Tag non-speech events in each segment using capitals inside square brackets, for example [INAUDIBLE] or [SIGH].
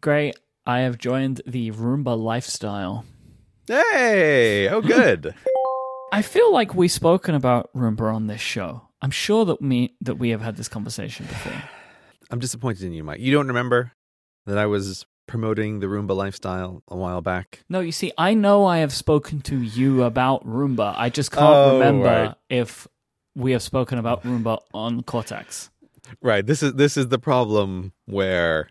Great. I have joined the Roomba lifestyle. Hey, oh, good. [LAUGHS] I feel like we've spoken about Roomba on this show. I'm sure that me that we have had this conversation before. [SIGHS] I'm disappointed in you, Mike. You don't remember that I was promoting the Roomba lifestyle a while back? No, you see, I know I have spoken to you about Roomba. I just can't Oh, remember right. if we have spoken about Roomba on Cortex. Right. This is this is the problem where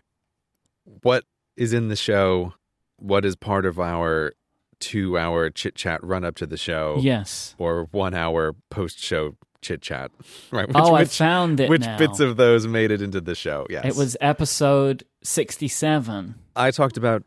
what is in the show, what is part of our two hour chit chat run up to the show, Yes. or one hour post show chit chat. [LAUGHS] Right. Which, oh, I which, found it which now. bits of those made it into the show? Yes. It was episode 67. I talked about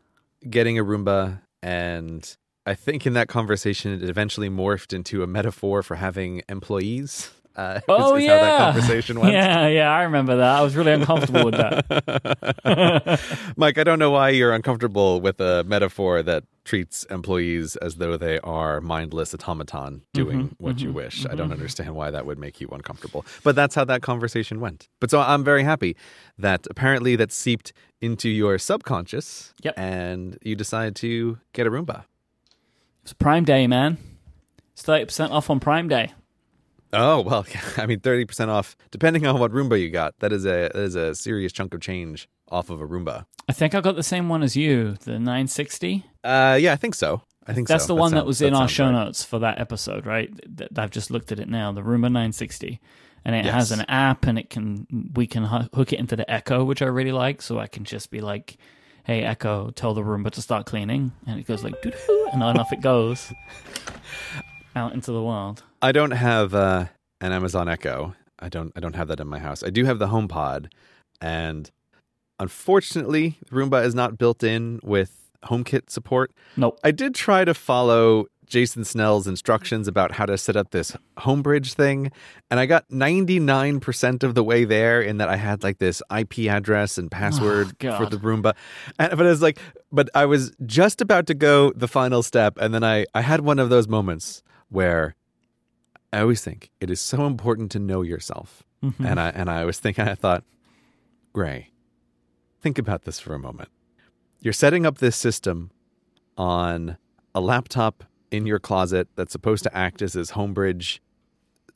getting a Roomba, and I think in that conversation, it eventually morphed into a metaphor for having employees. Uh, [LAUGHS] Oh, is yeah. how that conversation went. Yeah, yeah, I remember that. I was really uncomfortable with that. [LAUGHS] Myke, I don't know why you're uncomfortable with a metaphor that treats employees as though they are mindless automaton doing Mm-hmm, what you wish. I don't understand why that would make you uncomfortable. But that's how that conversation went. But so I'm very happy that apparently that seeped into your subconscious Yep. and you decided to get a Roomba. It's Prime Day, man. It's 30% off on Prime Day. Oh well, [LAUGHS] I mean, thirty percent off, depending on what Roomba you got. That is a that is a serious chunk of change off of a Roomba. I think I got the same one as you, the 960. Uh, yeah, I think so. I think That's so. the one that sounds- was in our show right. notes for that episode, right? I've just looked at it now, the Roomba 960. And it Yes. has an app and it can we can hook it into the Echo, which I really like, so I can just be like, "Hey Echo, tell the Roomba to start cleaning." And it goes like doo-doo, and off it goes [LAUGHS] out into the world. I don't have uh, an Amazon Echo. I don't. I don't have that in my house. I do have the HomePod, and unfortunately, Roomba is not built in with HomeKit support. Nope. I did try to follow Jason Snell's instructions about how to set up this Homebridge thing, and I got 99% of the way there in that I had like this IP address and password for the Roomba. And, but it was like, but I was just about to go the final step, and then I, I had one of those moments where I always think it is so important to know yourself. Mm-hmm. And I and I was thinking, [LAUGHS] I thought, Gray, think about this for a moment. You're setting up this system on a laptop in your closet that's supposed to act as this homebridge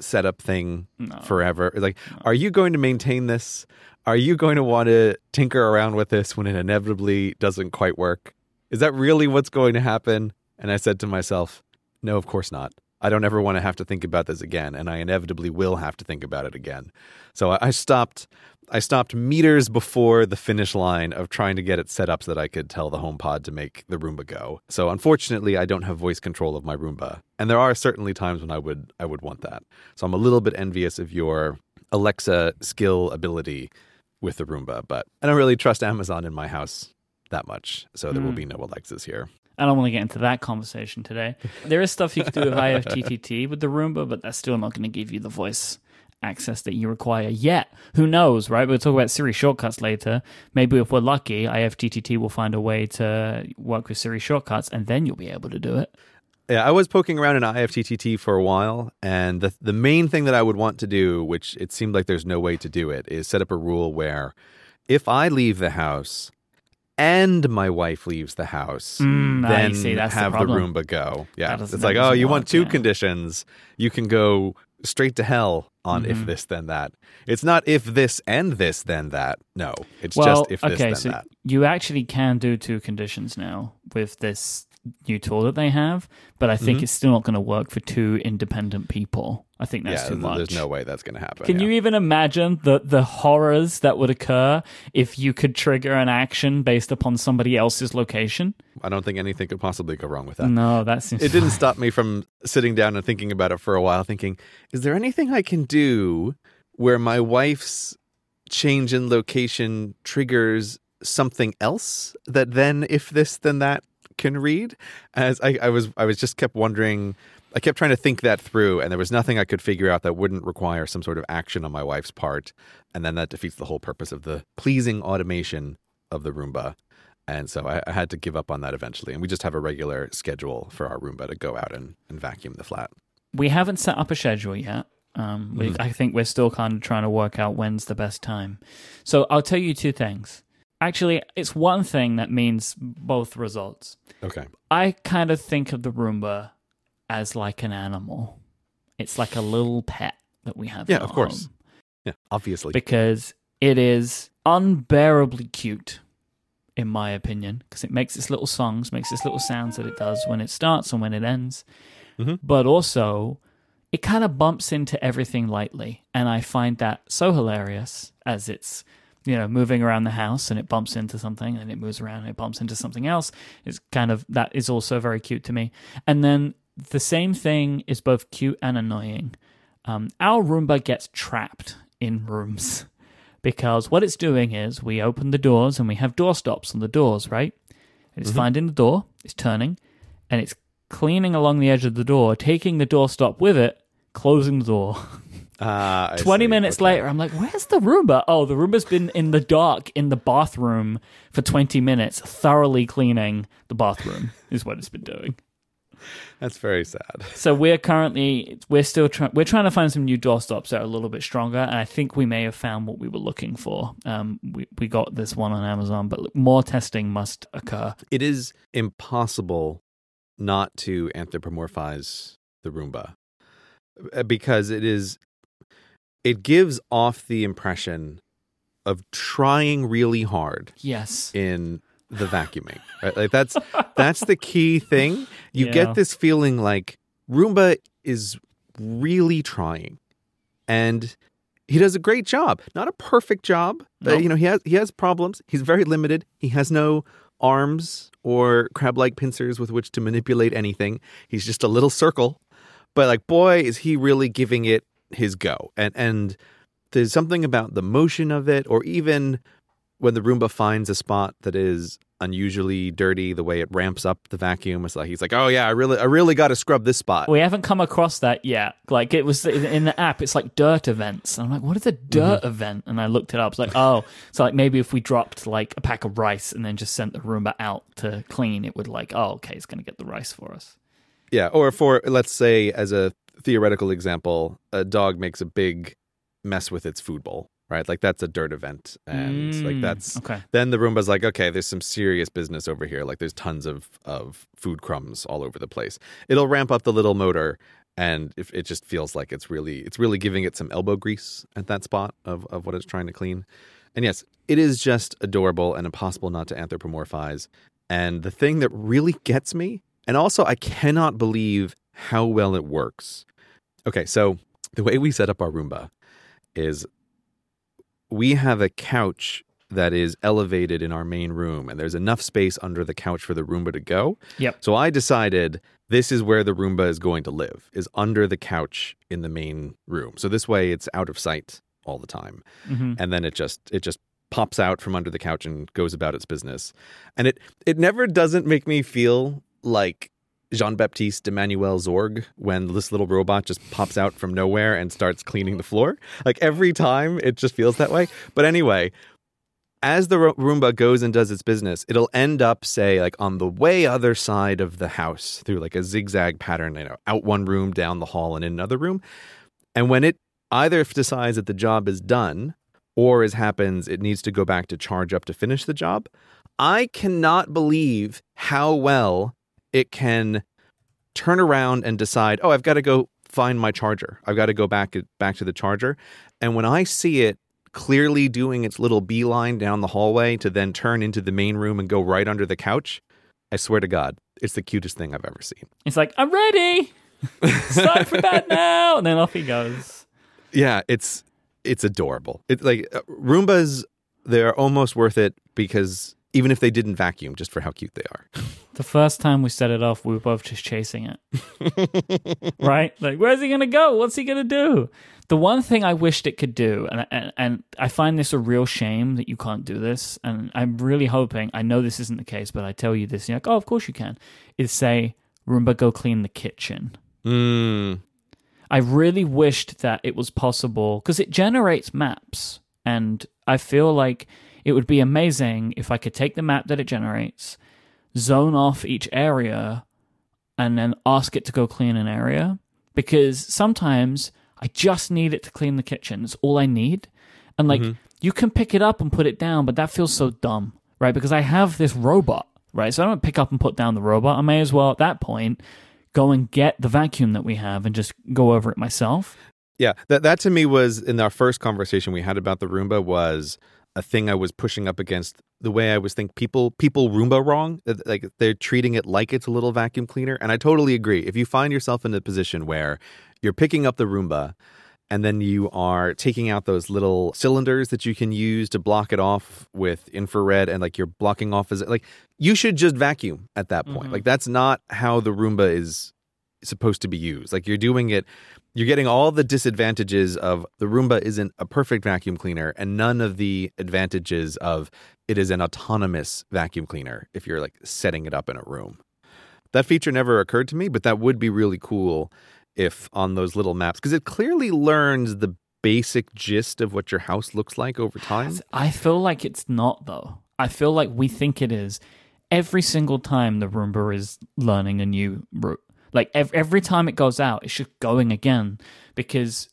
setup thing No. forever. Like, are you going to maintain this? Are you going to want to tinker around with this when it inevitably doesn't quite work? Is that really what's going to happen? And I said to myself, no, of course not. I don't ever want to have to think about this again, and I inevitably will have to think about it again. So I stopped. I stopped meters before the finish line of trying to get it set up so that I could tell the HomePod to make the Roomba go. So unfortunately, I don't have voice control of my Roomba, and there are certainly times when I would I would want that. So I'm a little bit envious of your Alexa skill ability with the Roomba, but I don't really trust Amazon in my house that much, so there will hmm. be no Alexas here. I don't want to get into that conversation today. [LAUGHS] There is stuff you could do with IFTTT with the Roomba, but that's still not going to give you the voice access that you require yet. Who knows, right? We'll talk about Siri shortcuts later. Maybe if we're lucky, IFTTT will find a way to work with Siri shortcuts, and then you'll be able to do it. Yeah, I was poking around in IFTTT for a while, and the the main thing that I would want to do, which it seemed like there's no way to do it, is set up a rule where if I leave the house and my wife leaves the house, Mm, then see, that's the have the, problem. Roomba go. Yeah, it's like, oh, you want two yeah. conditions, you can go straight to hell on Mm-hmm. if this then that. It's not if this and this then that. No, it's Well, just if this okay, then so that. you actually can do two conditions now with this new tool that they have, but I think it's still not going to work for two independent people. I think that's Mm-hmm. Yeah, too much. there's no way that's going to happen. Can yeah. you even imagine the the horrors that would occur if you could trigger an action based upon somebody else's location? I don't think anything could possibly go wrong with that. No, that seems. it didn't stop me from sitting down and thinking about it for a while thinking is there anything i can do where my wife's change in location triggers something else that then if this then that can read as I, I was i was just kept wondering i kept trying to think that through and there was nothing i could figure out that wouldn't require some sort of action on my wife's part and then that defeats the whole purpose of the pleasing automation of the roomba and so I, I had to give up on that eventually. And we just have a regular schedule for our Roomba to go out and, and vacuum the flat. We haven't set up a schedule yet. Um, we, Mm-hmm. I think we're still kind of trying to work out when's the best time. So I'll tell you two things. Actually, it's one thing that means both results. Okay. I kind of think of the Roomba as like an animal. It's like a little pet that we have. Yeah, in of course. home Yeah, obviously. because it is unbearably cute, in my opinion, because it makes its little songs, makes its little sounds that it does when it starts and when it ends. Mhm. But also, it kind of bumps into everything lightly, and I find that so hilarious as it's you know moving around the house and it bumps into something and it moves around and it bumps into something else. It's kind of that is also very cute to me. And then the same thing is both cute and annoying. Um, our Roomba gets trapped in rooms [LAUGHS] because what it's doing is we open the doors and we have door stops on the doors, right? And it's finding the door, it's turning, and it's cleaning along the edge of the door, taking the door stop with it, closing the door. [LAUGHS] Ah, 20 see. minutes Okay. later, I'm like, where's the Roomba? Oh, the Roomba's been in the dark in the bathroom for 20 minutes, thoroughly cleaning the bathroom, is what it's been doing. That's very sad. So we're currently we're still trying we're trying to find some new doorstops that are a little bit stronger, and I think we may have found what we were looking for. Um, we we got this one on Amazon, but more testing must occur. It is impossible not to anthropomorphize the Roomba Uh, because it is it gives off the impression of trying really hard Yes, in the vacuuming. Right? Like that's that's the key thing. You Yeah. get this feeling like Roomba is really trying. And he does a great job. Not a perfect job. Uh, Nope. you know, he has he has problems. He's very limited. He has no arms or crab-like pincers with which to manipulate anything. He's just a little circle. But like boy, is he really giving it his go. And and there's something about the motion of it or even when the Roomba finds a spot that is unusually dirty, the way it ramps up the vacuum, it's like he's like, "Oh yeah, I really, I really got to scrub this spot." we haven't come across that yet. Like it was in the app, it's like dirt events. And I'm like, what is a dirt mm-hmm. event? And I looked it up. It's like, oh, so like maybe if we dropped like a pack of rice and then just sent the Roomba out to clean, it would like, oh, okay, it's gonna get the rice for us. Yeah, or for let's say as a theoretical example, a dog makes a big mess with its food bowl, right? Like that's a dirt event, and like Mm, that's okay. then the Roomba's like, okay, there's some serious business over here. Like there's tons of of food crumbs all over the place. It'll ramp up the little motor, and if it just feels like it's really it's really giving it some elbow grease at that spot of of what it's trying to clean. And yes, it is just adorable and impossible not to anthropomorphize. And the thing that really gets me, and also I cannot believe how well it works. Okay, so the way we set up our Roomba is we have a couch that is elevated in our main room, and there's enough space under the couch for the Roomba to go. Yep. So I decided this is where the Roomba is going to live, is under the couch in the main room. So this way it's out of sight all the time. hmm And then it just it just pops out from under the couch and goes about its business. And it it never doesn't make me feel like Jean-Baptiste Emmanuel Zorg when this little robot just pops out from nowhere and starts cleaning the floor. Like every time it just feels that way. But anyway, as the Roomba goes and does its business, it'll end up, say, like on the way other side of the house through like a zigzag pattern, you know, out one room, down the hall, and in another room. And when it either decides that the job is done, or as happens, it needs to go back to charge up to finish the job, I cannot believe how well it can turn around and decide, oh, I've got to go find my charger. I've got to go back back to the charger. And when I see it clearly doing its little beeline down the hallway to then turn into the main room and go right under the couch, I swear to God, it's the cutest thing I've ever seen. It's like, I'm ready. [LAUGHS] It's time for bed now. And then off he goes. Yeah, it's it's adorable. It's like uh, Roombas, they're almost worth it because even if they didn't vacuum, just for how cute they are. [LAUGHS] The first time we set it off, we were both just chasing it. [LAUGHS] right? Like, where's he going to go? What's he going to do? The one thing I wished it could do, and, and, and I find this a real shame that you can't do this, and I'm really hoping, I know this isn't the case, but I tell you this, and you're like, oh, of course you can, is say, Roomba, go clean the kitchen. Mm. I really wished that it was possible because it generates maps, and I feel like it would be amazing if I could take the map that it generates, zone off each area, and then ask it to go clean an area. Because sometimes I just need it to clean the kitchen. It's all I need. And like mm-hmm. you can pick it up and put it down, but that feels so dumb, right? Because I have this robot, right? So I don't pick up and put down the robot. I may as well at that point go and get the vacuum that we have and just go over it myself. Yeah, that that to me was in our first conversation we had about the Roomba was a thing I was pushing up against the way I was think people people Roomba wrong. Like they're treating it like it's a little vacuum cleaner, and I totally agree. If you find yourself in a position where you're picking up the Roomba and then you are taking out those little cylinders that you can use to block it off with infrared and like you're blocking off as like you should just vacuum at that point. Mhm. Like that's not how the Roomba is supposed to be used. Like you're doing it you're getting all the disadvantages of the Roomba isn't a perfect vacuum cleaner and none of the advantages of it is an autonomous vacuum cleaner if you're like setting it up in a room. That feature never occurred to me, but that would be really cool if on those little maps because it clearly learns the basic gist of what your house looks like over time. I feel like it's not though. I feel like we think it is. Every single time the Roomba is learning a new route, like ev- every time it goes out, it's just going again because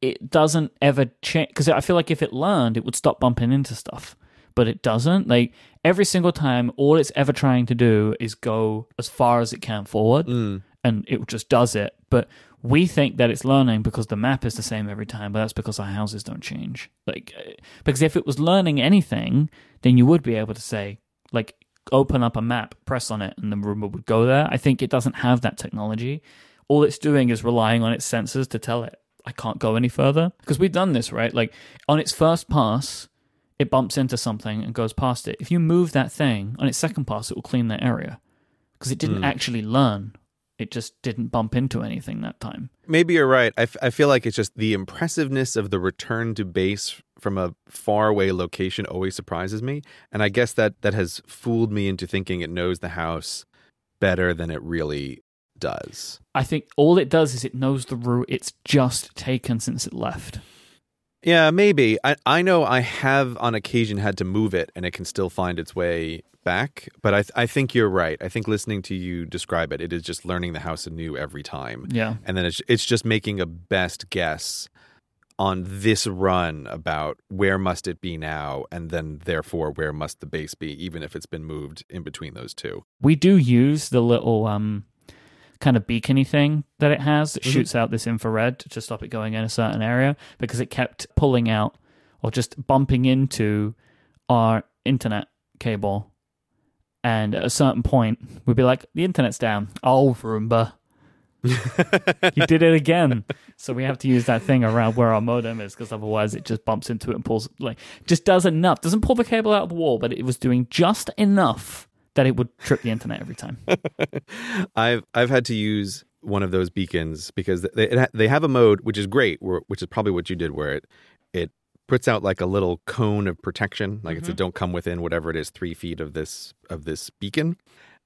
it doesn't ever change. Because I feel like if it learned, it would stop bumping into stuff, but it doesn't. Like every single time, all it's ever trying to do is go as far as it can forward, Mm. and it just does it. But we think that it's learning because the map is the same every time, but that's because our houses don't change. Like, uh, because if it was learning anything, then you would be able to say, like, open up a map, press on it, and the Roomba would go there. I think it doesn't have that technology. All it's doing is relying on its sensors to tell it, I can't go any further. Because we've done this, right? Like, on its first pass, it bumps into something and goes past it. If you move that thing, on its second pass, it will clean that area. Because it didn't Hmm. actually learn. It just didn't bump into anything that time. Maybe you're right. I, f- I feel like it's just the impressiveness of the return to base from a faraway location always surprises me. And I guess that that has fooled me into thinking it knows the house better than it really does. I think all it does is it knows the route it's just taken since it left. Yeah, maybe. I, I know I have on occasion had to move it and it can still find its way back. But I, th- I think you're right. I think listening to you describe it, it is just learning the house anew every time. Yeah. and then it's it's just making a best guess on this run about where must it be now and then therefore where must the base be even if it's been moved in between those two We do use the little um kind of beacony thing that it has that Mhm. shoots out this infrared to stop it going in a certain area because it kept pulling out or just bumping into our internet cable. And at a certain point, we'd be like, the internet's down. Oh, Roomba. You did it again. So we have to use that thing around where our modem is because otherwise it just bumps into it and pulls, like, just does enough. Doesn't pull the cable out of the wall, but it was doing just enough that it would trip the internet every time. [LAUGHS] i've i've had to use one of those beacons because they it ha- they have a mode which is great where, which is probably what you did where it it puts out like a little cone of protection like it's a Mhm. don't come within whatever it is 3 feet of this of this beacon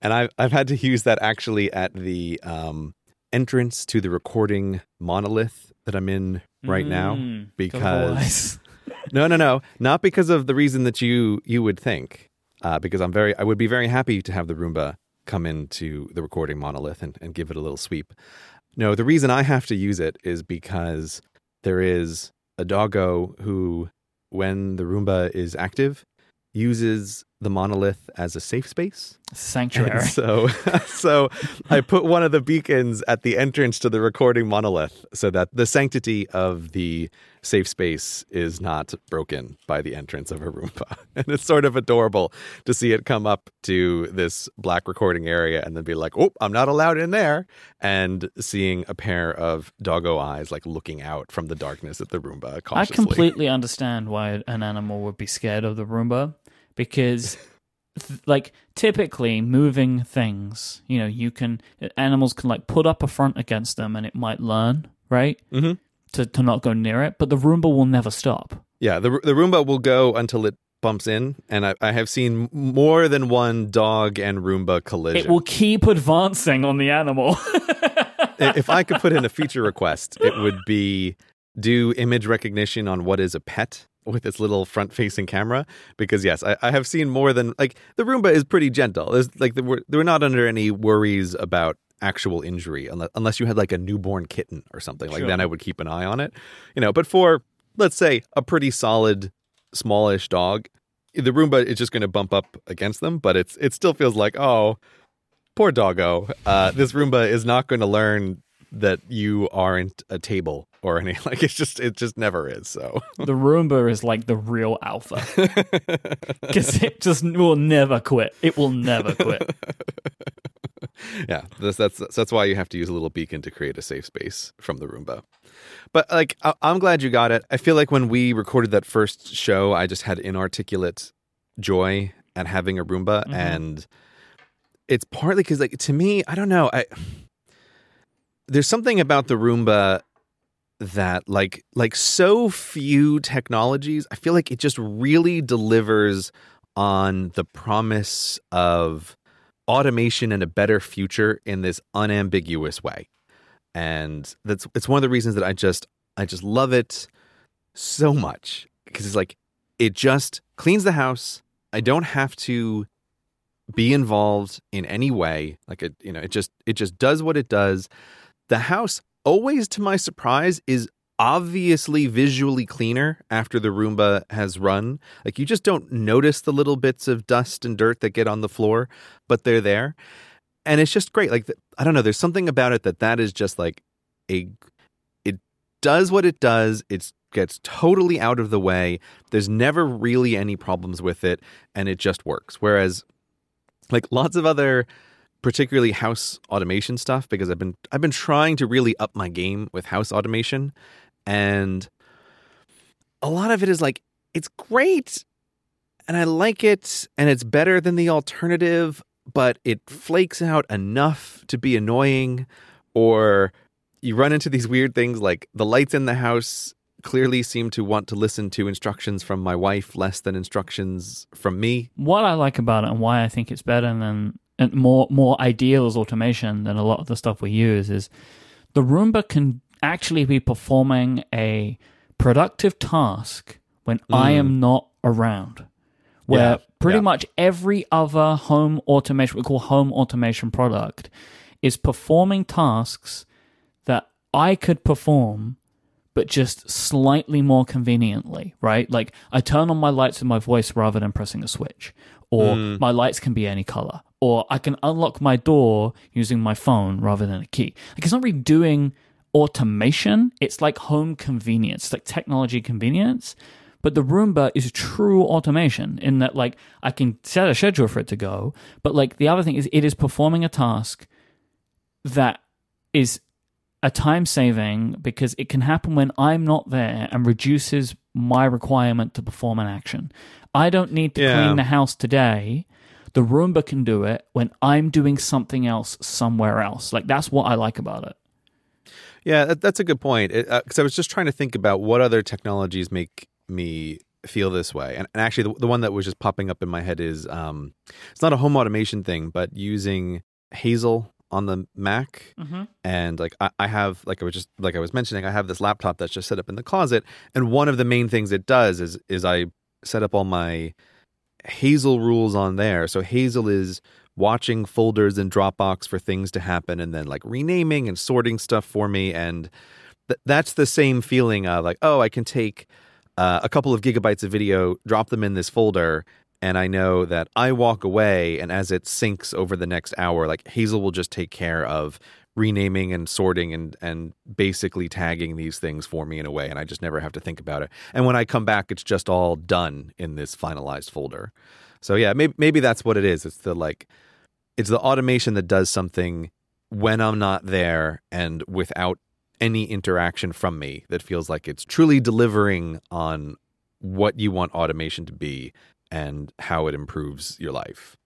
and i've i've had to use that actually at the um entrance to the recording monolith that i'm in right now Mm, because [LAUGHS] no no no not because of the reason that you you would think uh, because i'm very i would be very happy to have the roomba come into the recording monolith and, and give it a little sweep. No the reason i have to use it is because there is a doggo who when the roomba is active uses the monolith as a safe space sanctuary. and so, [LAUGHS] so I put one of the beacons at the entrance to the recording monolith so that the sanctity of the safe space is not broken by the entrance of a Roomba. [LAUGHS] And it's sort of adorable to see it come up to this black recording area and then be like, oh, I'm not allowed in there. And seeing a pair of doggo eyes like looking out from the darkness at the Roomba I completely understand why an animal would be scared of the Roomba because, th- like, typically moving things, you know, you can, animals can, like, put up a front against them and it might learn, right? Mhm. To, to not go near it, but the Roomba will never stop. Yeah, the the Roomba will go until it bumps in, and I, I have seen more than one dog and Roomba collision. It will keep advancing on the animal. [LAUGHS] If I could put in a feature request, it would be do image recognition on what is a pet with its little front facing camera. Because yes, I, I have seen more than like the Roomba is pretty gentle. There's like they were they were not under any worries about actual injury unless unless you had like a newborn kitten or something like Sure. then I would keep an eye on it. You know, but for let's say a pretty solid smallish dog, the Roomba is just going to bump up against them, but it's it still feels like oh, poor doggo. Uh, this Roomba is not going to learn that you aren't a table or anything. [LAUGHS] Like it's just it just never is. So [LAUGHS] the Roomba is like the real alpha [LAUGHS] because it just will never quit. It will never quit. yeah, that's, that's that's why you have to use a little beacon to create a safe space from the Roomba. But like, I- I'm glad you got it. I feel like when we recorded that first show, I just had inarticulate joy at having a Roomba, Mhm. and it's partly because, like, to me, I don't know. I there's something about the Roomba that, like, like so few technologies. I feel like it just really delivers on the promise of automation and a better future in this unambiguous way and that's it's one of the reasons that I just I just love it so much because it's like it just cleans the house. I don't have to be involved in any way. Like it, you know, it just it just does what it does. The house always to my surprise is obviously visually cleaner after the Roomba has run. Like you just don't notice the little bits of dust and dirt that get on the floor, but they're there and it's just great. Like I don't know, there's something about it that that is just like a. It does what it does. It gets totally out of the way. There's never really any problems with it, and it just works. Whereas, like lots of other, particularly house automation stuff, because I've been I've been trying to really up my game with house automation, and a lot of it is like it's great and I like it and it's better than the alternative, but it flakes out enough to be annoying or you run into these weird things like the lights in the house clearly seem to want to listen to instructions from my wife less than instructions from me. What I like about it and why I think it's better than and more more ideal as automation than a lot of the stuff we use is the Roomba can actually be performing a productive task when I mm. am not around. Where Yeah, pretty yeah. much every other home automation, we call home automation product, is performing tasks that I could perform, but just slightly more conveniently, right? Like I turn on my lights with my voice rather than pressing a switch, or mm. my lights can be any color, or I can unlock my door using my phone rather than a key. Like it's not really doing automation, it's like home convenience, it's like technology convenience. But the Roomba is true automation in that, like, I can set a schedule for it to go. But, like, the other thing is, it is performing a task that is a time saving because it can happen when I'm not there and reduces my requirement to perform an action. I don't need to Yeah. clean the house today. The Roomba can do it when I'm doing something else somewhere else. Like, that's what I like about it. Yeah, that, that's a good point. Because I was just trying to think about what other technologies make me feel this way. And, and actually, the, the one that was just popping up in my head is um, it's not a home automation thing, but using Hazel on the Mac. Mm-hmm. And like I, I have, like I was just like I was mentioning, I have this laptop that's just set up in the closet. And one of the main things it does is is I set up all my Hazel rules on there. So Hazel is watching folders in Dropbox for things to happen and then like renaming and sorting stuff for me. And th- that's the same feeling of like, oh, I can take uh, a couple of gigabytes of video, drop them in this folder, and I know that I walk away, and as it syncs over the next hour, like Hazel will just take care of renaming and sorting and and basically tagging these things for me in a way, and I just never have to think about it. And when I come back, it's just all done in this finalized folder. So yeah, maybe maybe that's what it is. It's the like, it's the automation that does something when I'm not there and without any interaction from me that feels like it's truly delivering on what you want automation to be and how it improves your life.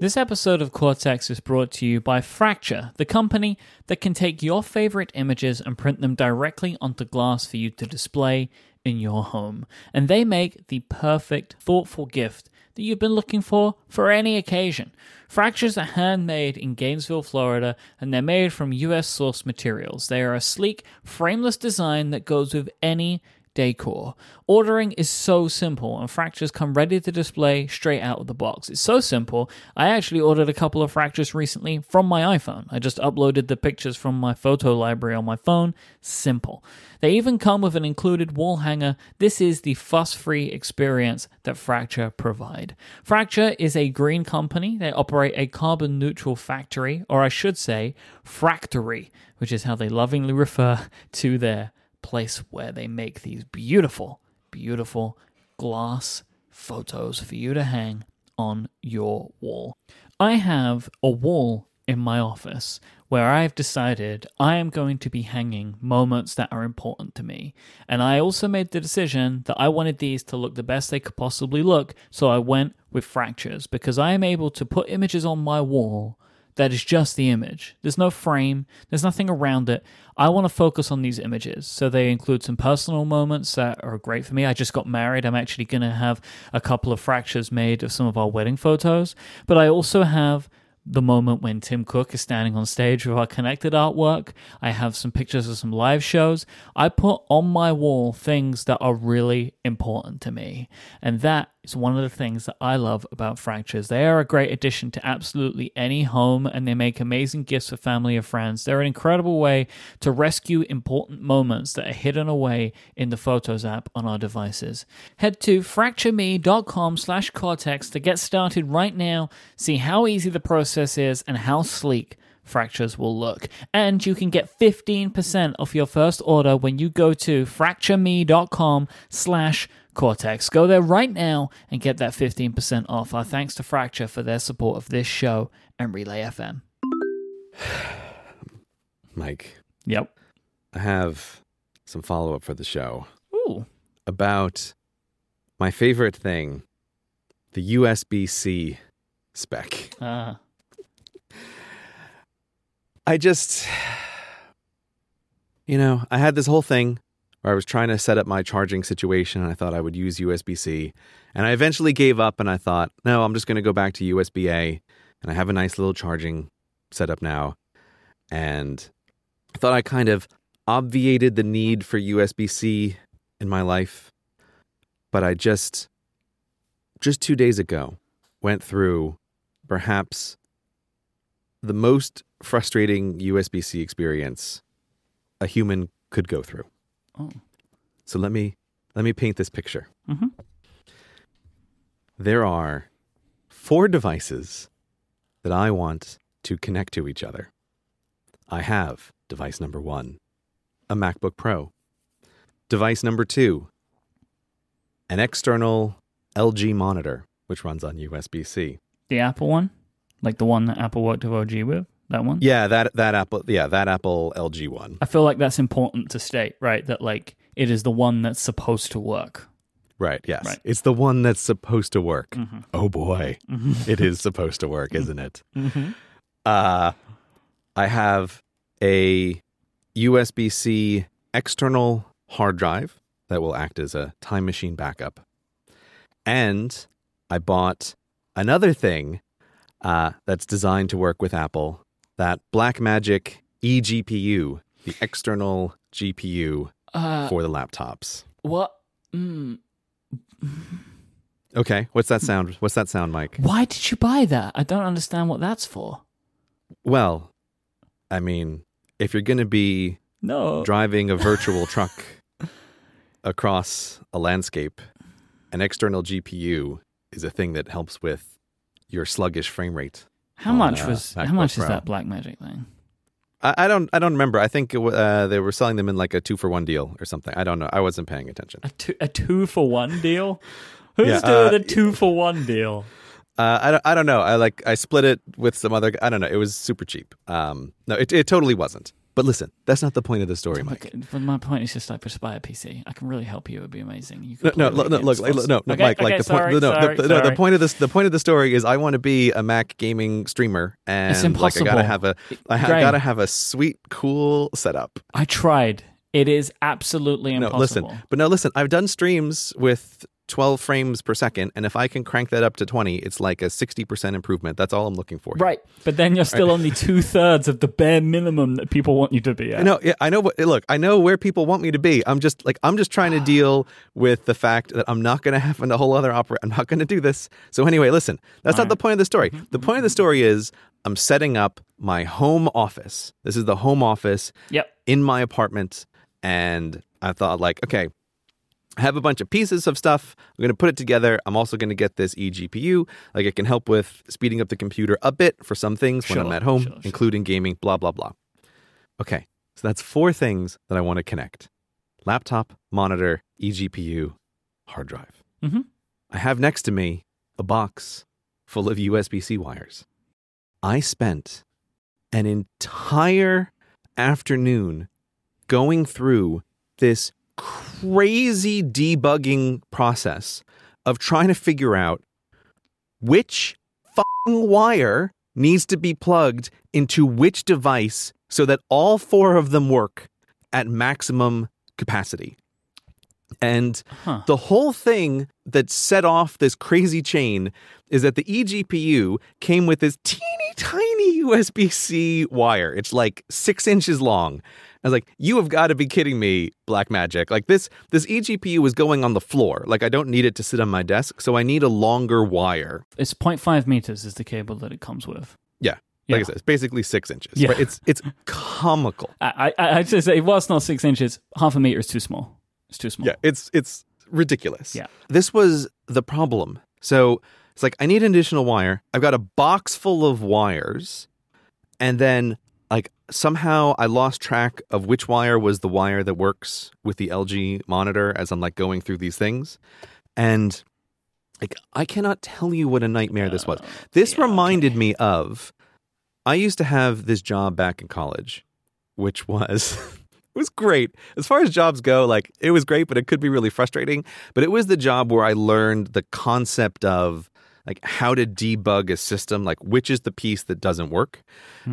This episode of Cortex is brought to you by Fracture, the company that can take your favorite images and print them directly onto glass for you to display in your home. And they make the perfect, thoughtful gift that you've been looking for for any occasion. Fractures are handmade in Gainesville, Florida, and they're made from US sourced materials. They are a sleek, frameless design that goes with any decor. Ordering is so simple, and fractures come ready to display straight out of the box. It's so simple. I actually ordered a couple of fractures recently from my iPhone. I just uploaded the pictures from my photo library on my phone. Simple. They even come with an included wall hanger. This is the fuss free experience that Fracture provide. Fracture is a green company. They operate a carbon neutral factory, or I should say, fractory, which is how they lovingly refer [LAUGHS] to their place where they make these beautiful, beautiful glass photos for you to hang on your wall. I have a wall in my office where I've decided I am going to be hanging moments that are important to me. And I also made the decision that I wanted these to look the best they could possibly look, so I went with fractures because I am able to put images on my wall that is just the image. There's no frame, there's nothing around it. I want to focus on these images. So they include some personal moments that are great for me. I just got married. I'm actually going to have a couple of fractures made of some of our wedding photos. But I also have the moment when Tim Cook is standing on stage with our connected artwork. I have some pictures of some live shows. I put on my wall things that are really important to me. And that is one of the things that I love about Fractures. They are a great addition to absolutely any home and they make amazing gifts for family or friends. They're an incredible way to rescue important moments that are hidden away in the Photos app on our devices. Head to fractureme.com slash cortex to get started right now. See how easy the process is and how sleek fractures will look. And you can get 15% off your first order when you go to fractureme.com slash cortex. Go there right now and get that 15% off. Our thanks to Fracture for their support of this show and Relay FM. [SIGHS] Myke, Yep. I have some follow up for the show Ooh. about my favorite thing the USB C spec. Uh, I just, [SIGHS] you know, I had this whole thing where I was trying to set up my charging situation and I thought I would use USB C. And I eventually gave up and I thought, no, I'm just going to go back to USB A. And I have a nice little charging setup now. And I thought I kind of obviated the need for USB C in my life. But I just, just two days ago, went through perhaps the most frustrating USB C experience a human could go through. Oh. So let me let me paint this picture. Mhm. There are four devices that I want to connect to each other. I have device number 1, a MacBook Pro. Device number 2, an external LG monitor which runs on USB-C. The Apple one? Like the one that Apple worked with LG with? That one? Yeah, that that Apple yeah, that Apple LG one. I feel like that's important to state, right? That like it is the one that's supposed to work. Right, yes. Right. It's the one that's supposed to work. Mhm. Oh boy. Mhm. it is supposed to work, isn't it? [LAUGHS] Mhm. Uh I have a USB C external hard drive that will act as a time machine backup. And I bought another thing uh, that's designed to work with Apple that Blackmagic eGPU, the external GPU Uh, for the laptops. what? Mm, [LAUGHS] Okay, what's that sound? What's that sound, Myke? why did you buy that? I don't understand what that's for. Well, I mean, if you're going to be No. driving a [LAUGHS] virtual truck across a landscape, an external GPU is a thing that helps with your sluggish frame rate. How on, much uh, was? How MacBook much is that Blackmagic thing? I, I don't. I don't remember. I think it, uh, they were selling them in like a two for one deal or something. I don't know. I wasn't paying attention. A two, a two for one deal? [LAUGHS] Who's Yeah, doing uh, a two for one deal? Uh, I don't. I don't know. I like. I split it with some other. I don't know. It was super cheap. Um, no, it, it totally wasn't. But listen, that's not the point of the story, Myke. But my point is just like just buy a PC. I can really help you. It'd be amazing. You No, could no, look, no, look, like, no, no, Okay, Myke. Like okay, the point, sorry, no, the- sorry, no, the point of this, the point of the story is, I want to be a Mac gaming streamer, and It's like I gotta have a, I ha- gotta have a sweet, cool setup. I tried. It is absolutely impossible. No, impossible. listen, but no, listen. I've done streams with 12 frames per second. And if I can crank that up to 20, it's like a 60% improvement. That's all I'm looking for. Right. But then you're still only two thirds of the bare minimum that people want you to be at. I know. Yeah, I know. What, look, I know where people want me to be. I'm just like I'm just trying to [SIGHS] deal with the fact that I'm not going to have a whole other opera. I'm not going to do this. So anyway, listen. That's All not the point of the story. Mm-hmm. The point of the story is I'm setting up my home office. This is the home office Yep. in my apartment, and I thought like, okay. I have a bunch of pieces of stuff. I'm going to put it together. I'm also going to get this eGPU. Like it can help with speeding up the computer a bit for some things when I'm at home, sure, sure. including gaming, blah, blah, blah. Okay. So that's four things that I want to connect laptop, monitor, eGPU, hard drive. Mm-hmm. I have next to me a box full of USB C wires. I spent an entire afternoon going through this crazy debugging process of trying to figure out which fucking wire needs to be plugged into which device so that all four of them work at maximum capacity. And Huh. the whole thing that set off this crazy chain is that the eGPU came with this teeny tiny USB C wire. It's like six inches long. I was like, you have got to be kidding me, Blackmagic. Like this, this eGPU is going on the floor. Like I don't need it to sit on my desk, so I need a longer wire. It's 0.5 meters is the cable that it comes with. Yeah. Like Yeah. I said, it's basically six inches. Yeah. Right? It's it's comical. [LAUGHS] I, I, I just say, well, it's not six inches. Half a meter is too small. It's too small. Yeah, it's it's ridiculous. Yeah. This was the problem. So it's like I need an additional wire. I've got a box full of wires, and then somehow I lost track of which wire was the wire that works with the LG monitor as I'm like going through these things. And like I cannot tell you what a nightmare this was. Oh, this yeah, reminded me of I used to have this job back in college, which was [LAUGHS] it was great. As far as jobs go, like it was great, but it could be really frustrating. But it was the job where I learned the concept of like how to debug a system, like which is the piece that doesn't work.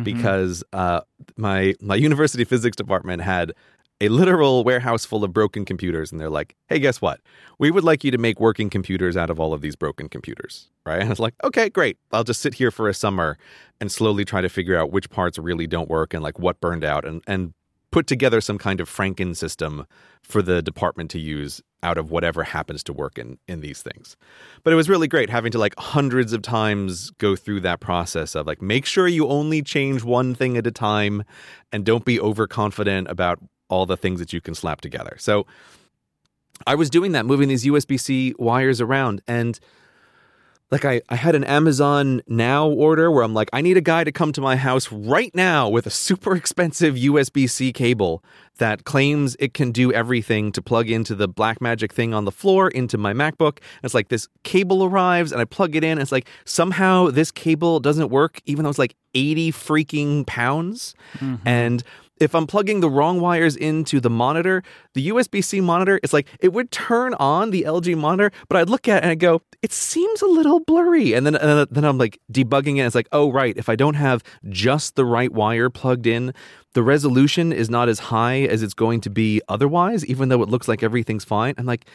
Because uh, my my university physics department had a literal warehouse full of broken computers, and they're like, "Hey, guess what? We would like you to make working computers out of all of these broken computers." Right? And I was like, "Okay, great. I'll just sit here for a summer and slowly try to figure out which parts really don't work and like what burned out, and and put together some kind of Franken system for the department to use out of whatever happens to work in in these things. But it was really great having to like hundreds of times go through that process of like make sure you only change one thing at a time and don't be overconfident about all the things that you can slap together. So I was doing that, moving these USB C wires around and like I, I had an Amazon Now order where I'm like, I need a guy to come to my house right now with a super expensive USB C cable that claims it can do everything to plug into the Blackmagic thing on the floor into my MacBook. And it's like this cable arrives and I plug it in. And it's like somehow this cable doesn't work, even though it's like 80 freaking pounds. Mm-hmm. And if I'm plugging the wrong wires into the monitor, the USB C monitor, it's like it would turn on the LG monitor, but I'd look at it and I go, it seems a little blurry. And then, and then I'm like debugging it. And it's like, oh, right. If I don't have just the right wire plugged in, the resolution is not as high as it's going to be otherwise, even though it looks like everything's fine. I'm like,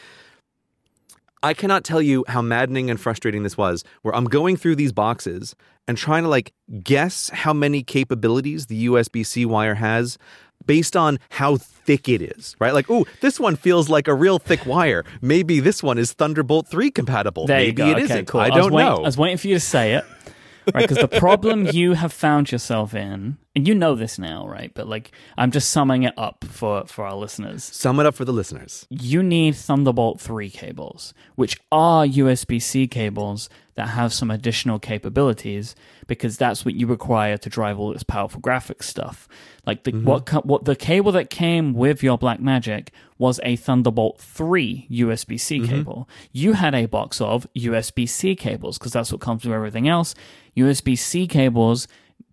I cannot tell you how maddening and frustrating this was, where I'm going through these boxes and trying to like guess how many capabilities the USB C wire has based on how thick it is, right? Like, ooh, this one feels like a real thick wire. Maybe this one is Thunderbolt 3 compatible. There Maybe you go. it okay, isn't. cool. I don't know. I was waiting for you to say it. Right, because the problem you have found yourself in, and you know this now, right? But like, I'm just summing it up for for our listeners. Sum it up for the listeners. You need Thunderbolt 3 cables, which are USB C cables that have some additional capabilities because that's what you require to drive all this powerful graphics stuff. Like the what co- what the cable that came with your Blackmagic was a Thunderbolt 3 USB C cable. You had a box of USB C cables because that's what comes with everything else. USB C cables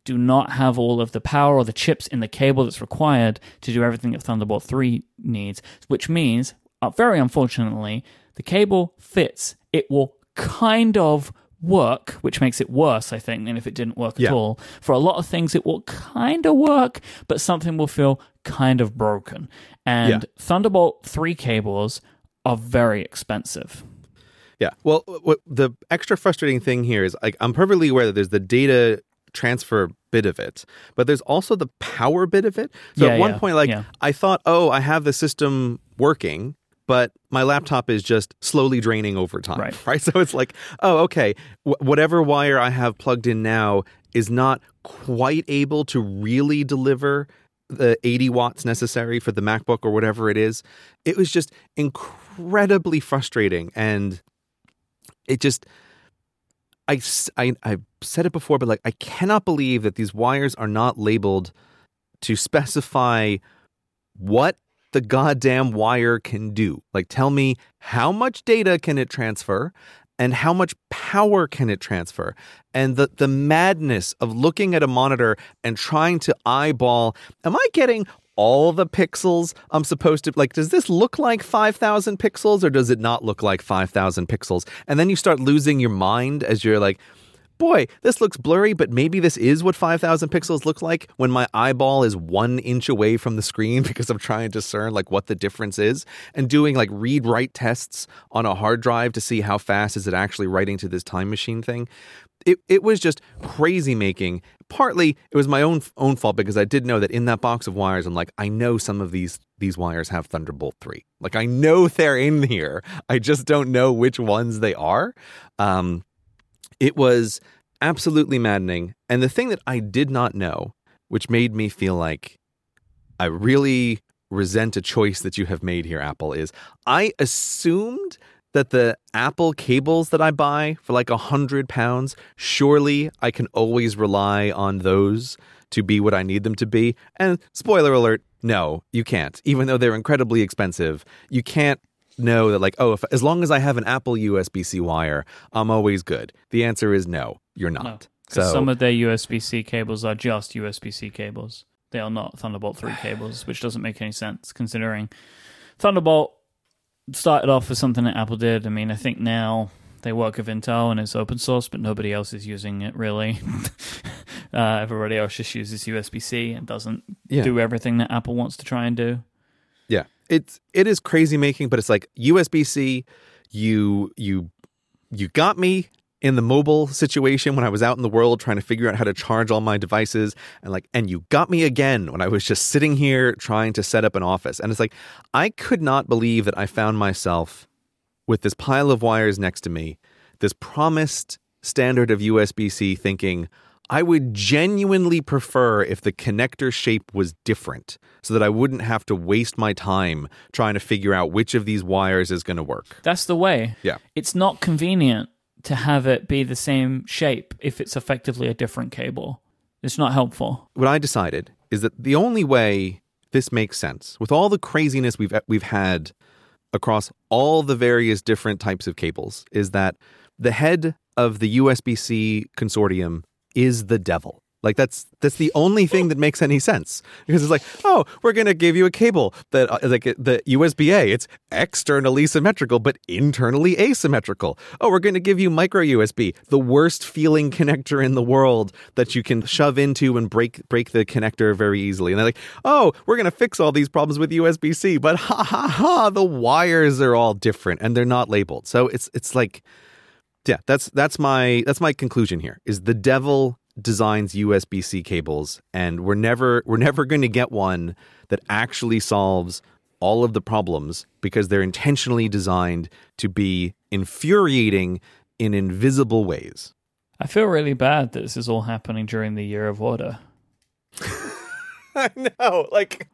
do not have all of the power or the chips in the cable that's required to do everything that Thunderbolt 3 needs, which means, uh, very unfortunately, the cable fits. It will kind of work, which makes it worse, I think, than if it didn't work Yeah. at all. For a lot of things, it will kind of work, but something will feel kind of broken. And Yeah. Thunderbolt 3 cables are very expensive. Yeah. Well, what the extra frustrating thing here is like I'm perfectly aware that there's the data transfer bit of it, but there's also the power bit of it. So Yeah, at one point, like. I thought, oh, I have the system working, but my laptop is just slowly draining over time. Right. Right. [LAUGHS] So it's like, oh, okay, wh- whatever wire I have plugged in now is not quite able to really deliver the 80 watts necessary for the MacBook or whatever it is. It was just incredibly frustrating and it just I, I, I said it before but like I cannot believe that these wires are not labeled to specify what the goddamn wire can do. Like tell me how much data can it transfer and how much power can it transfer? And the the madness of looking at a monitor and trying to eyeball am I getting all the pixels I'm supposed to like does this look like 5000 pixels or does it not look like 5000 pixels? And then you start losing your mind as you're like boy, this looks blurry, but maybe this is what 5,000 pixels look like when my eyeball is one inch away from the screen [LAUGHS] because I'm trying to discern like what the difference is and doing like read write tests on a hard drive to see how fast is it actually writing to this time machine thing. It, it was just crazy making. Partly it was my own own fault because I did know that in that box of wires, I'm like, I know some of these these wires have Thunderbolt 3. Like I know they're in here. I just don't know which ones they are. Um, it was absolutely maddening. And the thing that I did not know, which made me feel like I really resent a choice that you have made here, Apple, is I assumed that the Apple cables that I buy for like a hundred pounds, surely I can always rely on those to be what I need them to be. And spoiler alert, no, you can't. Even though they're incredibly expensive, you can't know that like oh if as long as i have an apple usb-c wire i'm always good the answer is no you're not No, so some of their USB C cables are just USB C cables. They are not Thunderbolt 3 [SIGHS] cables, which doesn't make any sense considering Thunderbolt started off as something that Apple did. I mean, I think now they work with Intel and it's open source, but nobody else is using it really. [LAUGHS] uh, everybody else just uses USB C and doesn't Yeah. do everything that Apple wants to try and do. It's it is crazy making, but it's like USB C. You you you got me in the mobile situation when I was out in the world trying to figure out how to charge all my devices, and like, and you got me again when I was just sitting here trying to set up an office, and it's like I could not believe that I found myself with this pile of wires next to me, this promised standard of USB C, thinking. I would genuinely prefer if the connector shape was different so that I wouldn't have to waste my time trying to figure out which of these wires is going to work. That's the way. Yeah. It's not convenient to have it be the same shape if it's effectively a different cable. It's not helpful. What I decided is that the only way this makes sense with all the craziness we've we've had across all the various different types of cables is that the head of the USB-C consortium is the devil. Like that's that's the only thing that makes any sense because it's like, oh, we're gonna give you a cable that uh, like the USB A, it's externally symmetrical but internally asymmetrical. Oh, we're gonna give you micro USB, the worst feeling connector in the world that you can shove into and break break the connector very easily. And they're like, oh, we're gonna fix all these problems with USB C, but ha ha ha, the wires are all different and they're not labeled. So it's it's like, yeah, that's that's my that's my conclusion here. Is the devil designs USB-C cables and we're never we're never going to get one that actually solves all of the problems because they're intentionally designed to be infuriating in invisible ways. I feel really bad that this is all happening during the year of water. [LAUGHS] I know, like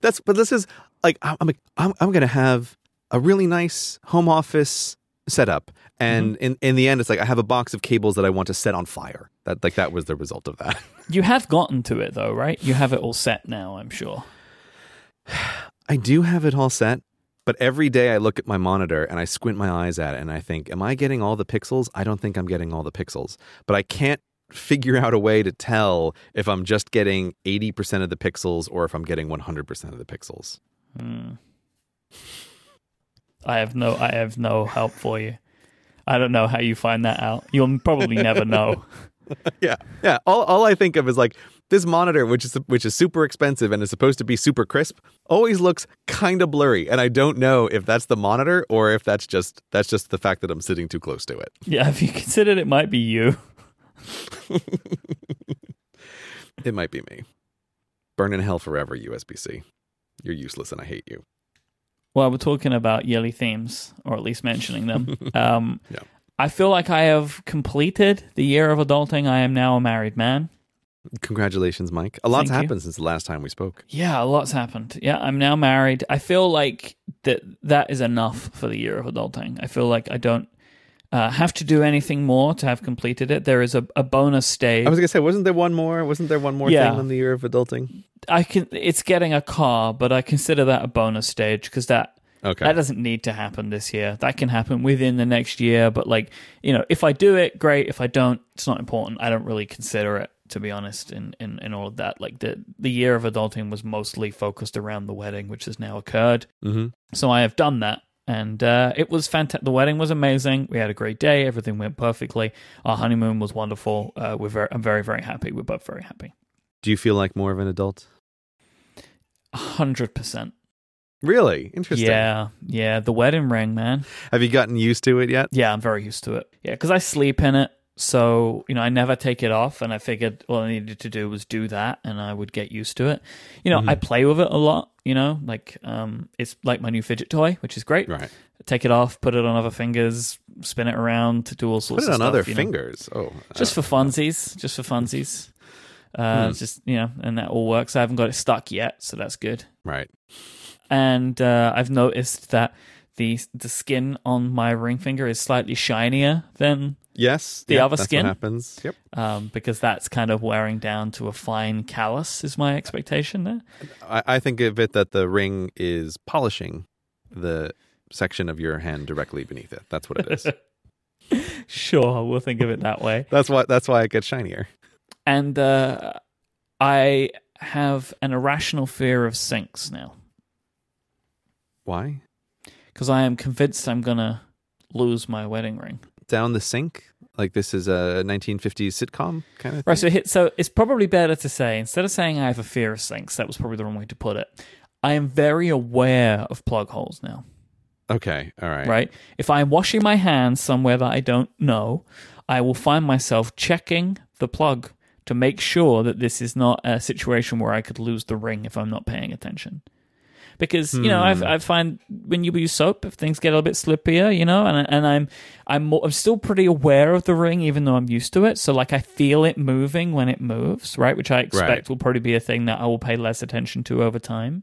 that's but this is like I'm I'm I'm, I'm going to have a really nice home office setup and mm-hmm. in in the end it's like I have a box of cables that I want to set on fire. That like that was the result of that. [LAUGHS] You have gotten to it though, right? You have it all set now, I'm sure. [SIGHS] I do have it all set, but every day I look at my monitor and I squint my eyes at it and I think, am I getting all the pixels? I don't think I'm getting all the pixels, but I can't [LAUGHS] figure out a way to tell if I'm just getting 80% of the pixels or if I'm getting 100% of the pixels. Hmm. I have no I have no help for you. I don't know how you find that out. You'll probably never [LAUGHS] know. yeah, yeah. All all I think of is like this monitor, which is which is super expensive and is supposed to be super crisp, always looks kind of blurry, and I don't know if that's the monitor or if that's just that's just the fact that I'm sitting too close to it. Yeah, have you considered it might be you? [LAUGHS] It might be me. Burn in hell forever, USB C. You're useless, and I hate you. Well, we're talking about yearly themes, or at least mentioning them. [LAUGHS] Um, Yeah. I feel like I have completed the year of adulting. I am now a married man. Congratulations, Myke. A lot's Thank you. happened since the last time we spoke. Yeah, a lot's happened. Yeah, I'm now married. I feel like that that is enough for the year of adulting. I feel like I don't uh, have to do anything more to have completed it. There is a, a bonus stage. I was gonna say, wasn't there one more? Wasn't there one more Yeah. thing on the year of adulting? I can. It's getting a car, but I consider that a bonus stage because that Okay. that doesn't need to happen this year. That can happen within the next year. But like you know, if I do it, great. If I don't, it's not important. I don't really consider it to be honest. In in, in all of that, like the the year of adulting was mostly focused around the wedding, which has now occurred. hmm So I have done that. And uh, it was fantastic. The wedding was amazing. We had a great day. Everything went perfectly. Our honeymoon was wonderful. Uh, we're very, I'm very, very happy. We're both very happy. Do you feel like more of an adult? A hundred percent. Really interesting. Yeah, yeah. The wedding ring, man. Have you gotten used to it yet? Yeah, I'm very used to it. Yeah, because I sleep in it. So, you know, I never take it off. And I figured all I needed to do was do that and I would get used to it. You know, I play with it a lot, you know, like um, it's like my new fidget toy, which is great. Right. Take it off, put it on other fingers, spin it around to do all sorts of things. Put it on stuff. other you know. fingers. Oh, Just for funsies. Just for funsies. Uh, Hmm. Just, you know, and that all works. I haven't got it stuck yet. So that's good. right. and uh, I've noticed that the the skin on my ring finger is slightly shinier than Yes. The yeah, other skin? Happens. Yep. um, because that's kind of wearing down to a fine callus. Is my expectation there? I, I think of it that the ring is polishing the section of your hand directly beneath it. That's what it is. [LAUGHS] Sure, we'll think of it that way. [LAUGHS] that's why. That's why it gets shinier. And uh, I have an irrational fear of sinks now Why? because I am convinced I'm gonna lose my wedding ring. Down the sink. Like this is a 1950s sitcom kind of thing. Right, so hit, so it's probably better to say instead of saying I have a fear of sinks, that was probably the wrong way to put it. I am very aware of plug holes now. Okay. All right. Right, if I'm washing my hands somewhere that I don't know, I will find myself checking the plug to make sure that this is not a situation where I could lose the ring if I'm not paying attention. Because you know, I've, hmm. I find when you use soap, if things get a little bit slippier, you know, and and I'm I'm more, I'm still pretty aware of the ring, even though I'm used to it. So like I feel it moving when it moves, right? Which I expect Right. will probably be a thing that I will pay less attention to over time.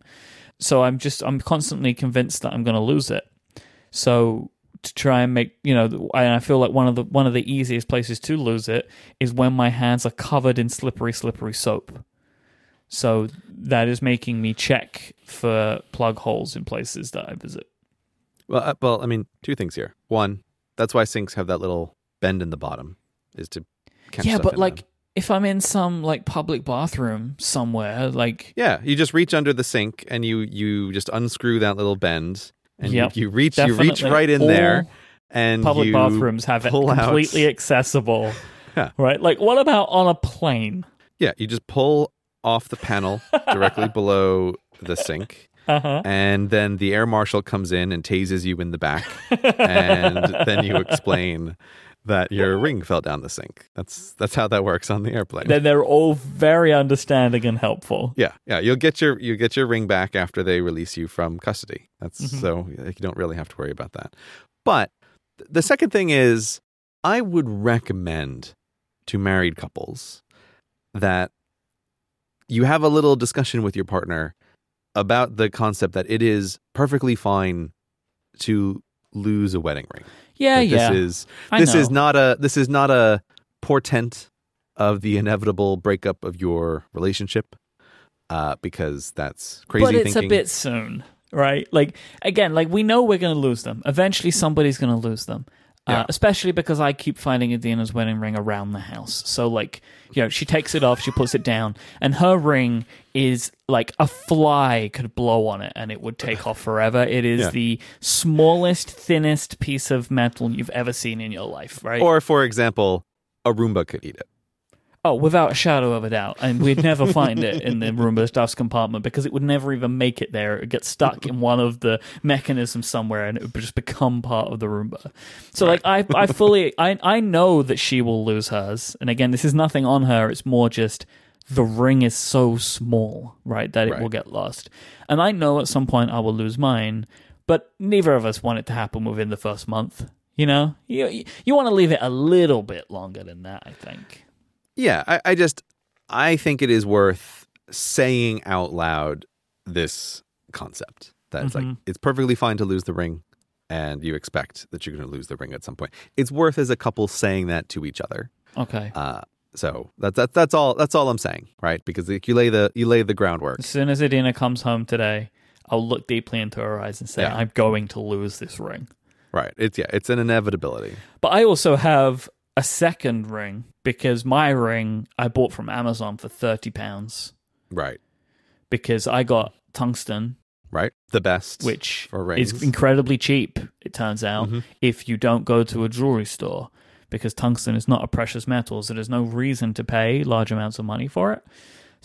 So I'm just I'm constantly convinced that I'm going to lose it. So to try and make you know, and I feel like one of the one of the easiest places to lose it is when my hands are covered in slippery, slippery soap. So that is making me check for plug holes in places that I visit. Well, uh, well, I mean, two things here. One, that's why sinks have that little bend in the bottom, is to catch yeah, but like them. if I'm in some like public bathroom somewhere, like yeah, you just reach under the sink and you you just unscrew that little bend, and Yep, you, you reach you reach right in All there, and public bathrooms have it pull out- completely accessible. [LAUGHS] Yeah. Right? Like what about on a plane? Yeah, you just pull off the panel directly [LAUGHS] below the sink. Uh-huh. And then the air marshal comes in and tases you in the back. and then you explain that your ring fell down the sink. That's that's how that works on the airplane. Then they're all very understanding and helpful. yeah, yeah. You'll get your you get your ring back after they release you from custody. That's Mhm. so you don't really have to worry about that. But the second thing is I would recommend to married couples that you have a little discussion with your partner about the concept that it is perfectly fine to lose a wedding ring. Yeah, That yeah. This is this is not a this is not a portent of the inevitable breakup of your relationship. Uh, because that's crazy but it's thinking. a bit soon, right? Like again, like we know we're going to lose them. Eventually, somebody's going to lose them. Yeah. Uh, especially because I keep finding Adina's wedding ring around the house. So, like, you know, she takes it off, she puts it down, and her ring is like a fly could blow on it and it would take off forever. It is Yeah. the smallest, thinnest piece of metal you've ever seen in your life, right? Or for example, a Roomba could eat it. Oh, without a shadow of a doubt. And we'd never find it in the [LAUGHS] Roomba stuffs compartment because it would never even make it there. It would get stuck in one of the mechanisms somewhere and it would just become part of the Roomba. So like I I fully [LAUGHS] I I know that she will lose hers. And again, this is nothing on her. It's more just the ring is so small, right, that it Right. will get lost. And I know at some point I will lose mine, but neither of us want it to happen within the first month. You know, you you want to leave it a little bit longer than that. I think. Yeah, I, I just I think it is worth saying out loud this concept that it's like Mhm. it's perfectly fine to lose the ring, and you expect that you're going to lose the ring at some point. It's worth as a couple saying that to each other. Okay. Uh, so that's that, that's all that's all I'm saying, right? Because like, you lay the you lay the groundwork. As soon as Adina comes home today, I'll look deeply into her eyes and say, Yeah. I'm going to lose this ring. Right. It's yeah, it's an inevitability. But I also have a second ring because my ring I bought from Amazon for thirty pounds Right. because I got tungsten, Right. The best which is incredibly cheap, it turns out, Mhm. if you don't go to a jewelry store. Because tungsten is not a precious metal, so there's no reason to pay large amounts of money for it.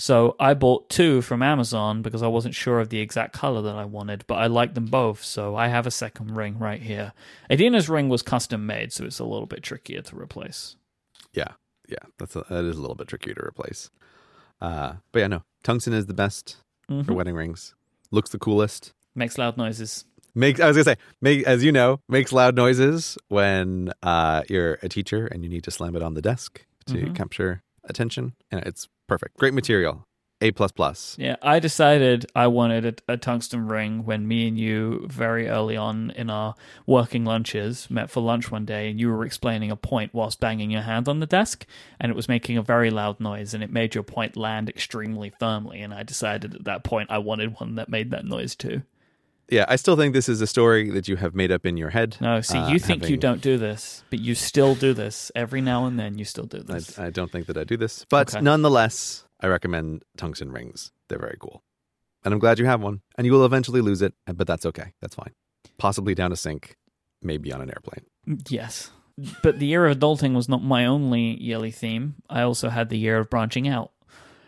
So I bought two from Amazon because I wasn't sure of the exact color that I wanted, but I liked them both, so I have a second ring right here. Adina's ring was custom made, so it's a little bit trickier to replace. Yeah, yeah, that's a, that is a little bit trickier to replace. Uh, but yeah, no, tungsten is the best for Mhm. wedding rings. Looks the coolest. Makes loud noises. Makes I was gonna say, make as you know, makes loud noises when uh, you're a teacher and you need to slam it on the desk to Mhm. capture attention. And it's perfect. Great material. A plus plus. Yeah, I decided I wanted a, a tungsten ring when me and you, very early on in our working lunches, met for lunch one day, and you were explaining a point whilst banging your hand on the desk, and it was making a very loud noise, and it made your point land extremely firmly. And I decided at that point I wanted one that made that noise too. Yeah, I still think this is a story that you have made up in your head. No, see, Uh, you think you don't do this, but you still do this every now and then. You still do this. I don't think that I do this, but Okay. nonetheless, I recommend tungsten rings. They're very cool, and I'm glad you have one. And you will eventually lose it, but that's okay. That's fine. Possibly down a sink, maybe on an airplane. Yes. But the year of adulting was not my only yearly theme. I also had the year of branching out.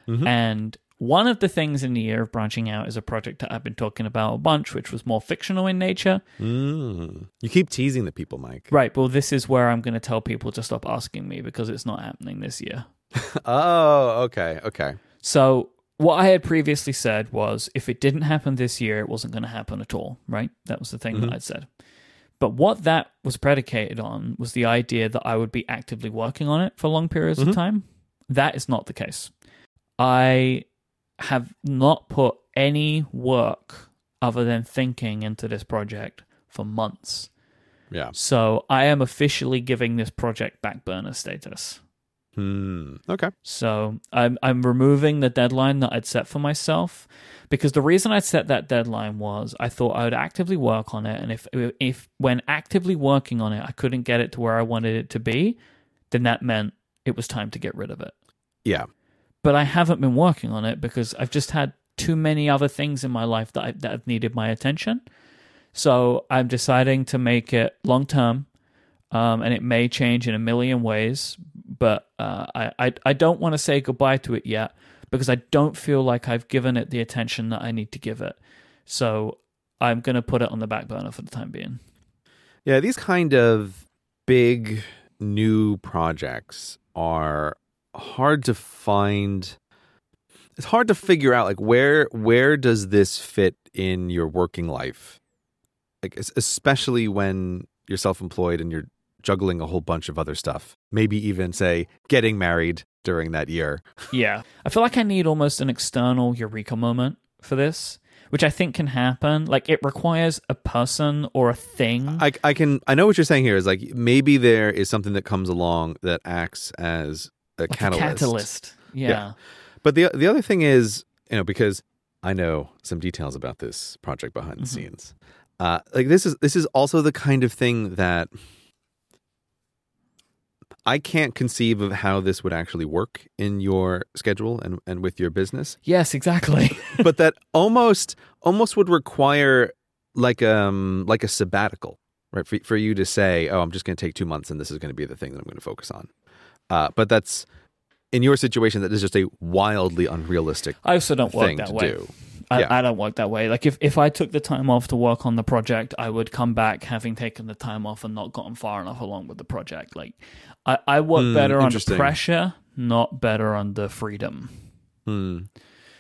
mm-hmm. And one of the things in the year of branching out is a project that I've been talking about a bunch, which was more fictional in nature. Mm. You keep teasing the people, Myke. Right. Well, this is where I'm going to tell people to stop asking me because it's not happening this year. [LAUGHS] Oh, okay, okay. So, what I had previously said was if it didn't happen this year, it wasn't going to happen at all, right? That was the thing that Mhm. I'd said. But what that was predicated on was the idea that I would be actively working on it for long periods Mhm. of time. That is not the case. I have not put any work other than thinking into this project for months. Yeah. So, I am officially giving this project back burner status. Hmm. Okay. So I'm I'm removing the deadline that I'd set for myself because the reason I set that deadline was I thought I would actively work on it, and if if when actively working on it I couldn't get it to where I wanted it to be, then that meant it was time to get rid of it. Yeah. But I haven't been working on it because I've just had too many other things in my life that I, that have needed my attention. So I'm deciding to make it long term, um, and it may change in a million ways. But uh, I, I I don't want to say goodbye to it yet because I don't feel like I've given it the attention that I need to give it. So I'm going to put it on the back burner for the time being. Yeah. These kind of big new projects are hard to find. It's hard to figure out like where where does this fit in your working life, like especially when you're self-employed and you're juggling a whole bunch of other stuff. Maybe even say getting married during that year. Yeah. I feel like I need almost an external eureka moment for this, which I think can happen. Like it requires a person or a thing. I, I can I know what you're saying here is like maybe there is something that comes along that acts as a like catalyst. a catalyst. Yeah. Yeah. But the the other thing is, you know, because I know some details about this project behind the Mhm. scenes. Uh, like this is this is also the kind of thing that I can't conceive of how this would actually work in your schedule and, and with your business. Yes, exactly. [LAUGHS] but that almost almost would require like um like a sabbatical, right? For for you to say, "Oh, I'm just going to take 2 months and this is going to be the thing that I'm going to focus on." Uh, but that's in your situation, that is just a wildly unrealistic I also don't work that way. do. I, Yeah. I don't work that way. Like if, if I took the time off to work on the project, I would come back having taken the time off and not gotten far enough along with the project. Like I, I work Hmm, better under pressure, not better under freedom. Hmm.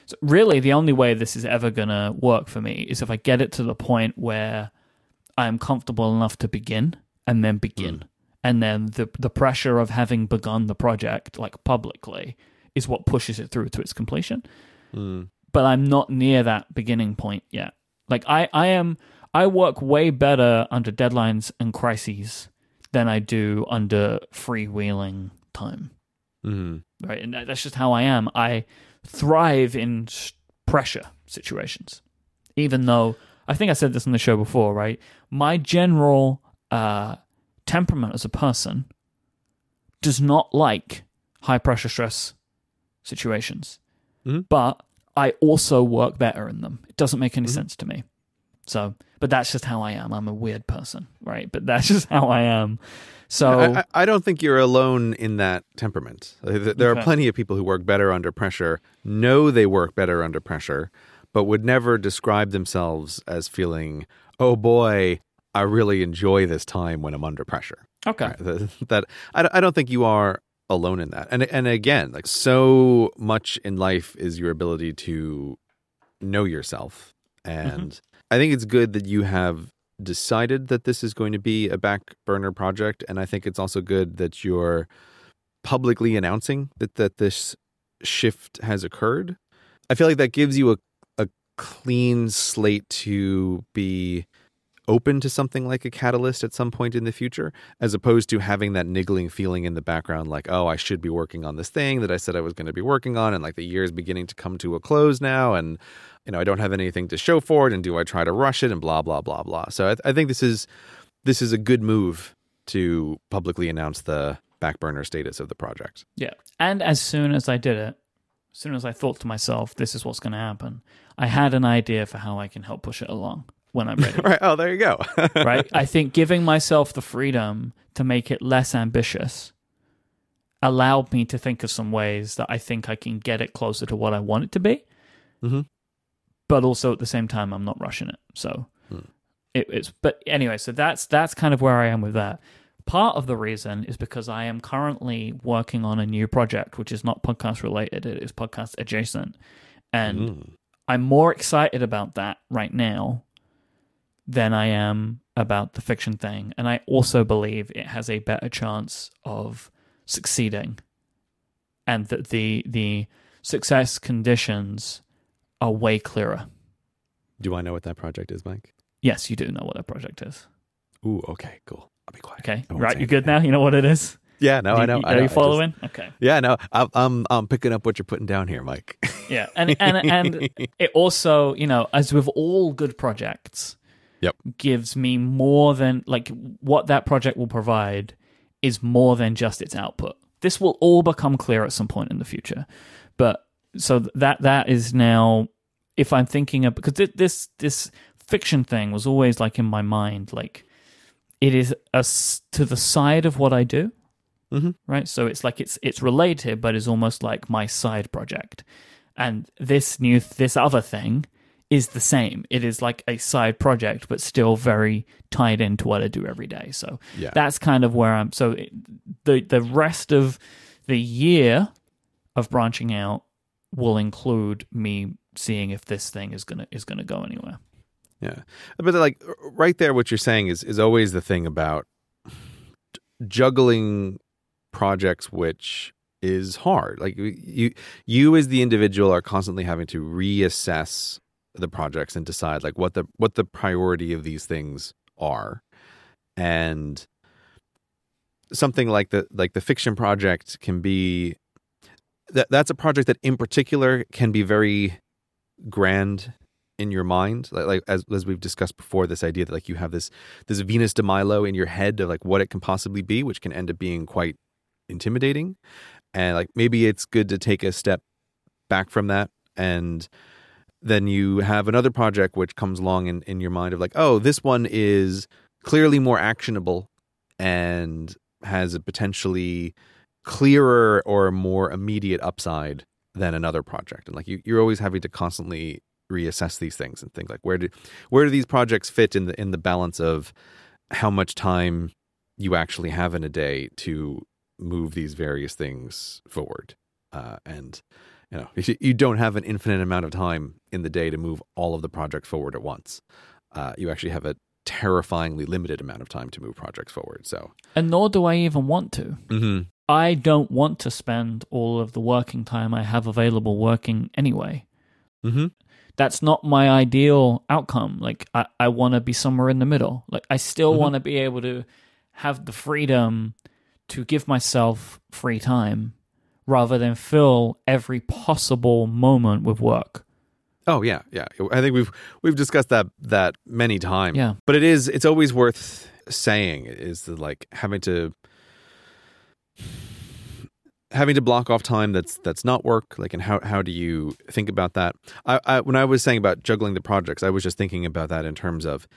So really, the only way this is ever gonna work for me is if I get it to the point where I am comfortable enough to begin and then begin, and then the the pressure of having begun the project like publicly is what pushes it through to its completion. Hmm. But I'm not near that beginning point yet. Like I, I am, I work way better under deadlines and crises than I do under freewheeling time Hmm. right? And that's just how I am. I thrive in pressure situations, even though I think I said this on the show before, right? My general uh, temperament as a person does not like high pressure stress situations, Mhm. but I also work better in them. It doesn't make any sense to me. So, but that's just how I am. I'm a weird person, right? But that's [LAUGHS] just how I am. So, I, I- don't think you're alone in that temperament. Th- There Okay. are plenty of people who work better under pressure, know they work better under pressure, but would never describe themselves as feeling, "Oh boy, I really enjoy this time when I'm under pressure." okay. Right, th- [LAUGHS] That I, don't- I don't think you are alone in that. And and again, like so much in life is your ability to know yourself. Mm-hmm. And I think it's good that you have decided that this is going to be a back burner project and I think it's also good that you're publicly announcing that that this shift has occurred. I feel like that gives you a a clean slate to be open to something like a catalyst at some point in the future as opposed to having that niggling feeling in the background like oh i should be working on this thing that i said i was going to be working on and like the year is beginning to come to a close now and you know i don't have anything to show for it and do i try to rush it? and blah blah blah blah. So i, I think this is this is a good move to publicly announce the back burner status of the project. Yeah. And as soon as I did it, as soon as I thought to myself, this is what's going to happen, I had an idea for how I can help push it along when I'm ready. [LAUGHS] right oh there you go [LAUGHS] right? I think giving myself the freedom to make it less ambitious allowed me to think of some ways that I think I can get it closer to what I want it to be. Mhm. But also at the same time, I'm not rushing it. So Hmm. it, it's. But anyway, so that's that's kind of where I am with that. Part of the reason is because I am currently working on a new project, which is not podcast related; it is podcast adjacent, and Mm. I'm more excited about that right now than I am about the fiction thing. And I also believe it has a better chance of succeeding. And that the the success conditions are way clearer. do i know what that project is Myke Yes, you do know what that project is. ooh okay cool i'll be quiet Okay. Right, you good now? You know what it is? yeah no You- i know you- I Are know. you I just- following? Okay. Yeah, no, I'm I'm I'm picking up what you're putting down here, Myke. Yeah. And and and [LAUGHS] it also, you know, as with all good projects, Yep. gives me more than like what that project will provide is more than just its output. This will all become clear at some point in the future. But so that that is now if I'm thinking of because thi- this this fiction thing was always like in my mind like it is a s to the side of what I do. Mm-hmm. Right? So it's like it's it's related but is almost like my side project. And this new this other thing is the same. It is like a side project, but still very tied into what I do every day. So Yeah. that's kind of where I'm. So the the rest of the year of branching out will include me seeing if this thing is gonna is gonna go anywhere. Yeah, but like right there, what you're saying is is always the thing about juggling projects, which is hard. Like you, you as the individual are constantly having to reassess the projects and decide like what the what the priority of these things are, and something like the like the fiction project can be that that's a project that in particular can be very grand in your mind. Like, like as, as we've discussed before this idea that like you have this this venus de milo in your head of like what it can possibly be which can end up being quite intimidating. And like maybe it's good to take a step back from that and then you have another project which comes along in, in your mind of like oh this one is clearly more actionable and has a potentially clearer or more immediate upside than another project. And like you, you're always having to constantly reassess these things and think like where do where do these projects fit in the in the balance of how much time you actually have in a day to move these various things forward. Uh, and you know, you don't have an infinite amount of time in the day to move all of the projects forward at once. Uh, you actually have a terrifyingly limited amount of time to move projects forward. So, and nor do I even want to. mm-hmm. I don't want to spend all of the working time I have available working anyway. Mm-hmm. That's not my ideal outcome. Like, I, I want to be somewhere in the middle. Like, I still Mhm. want to be able to have the freedom to give myself free time rather than fill every possible moment with work. Oh yeah, yeah. I think we've we've discussed that that many times. Yeah. But it is it's always worth saying is the like having to having to block off time that's that's not work like and how how do you think about that I, I when i was saying about juggling the projects i was just thinking about that in terms of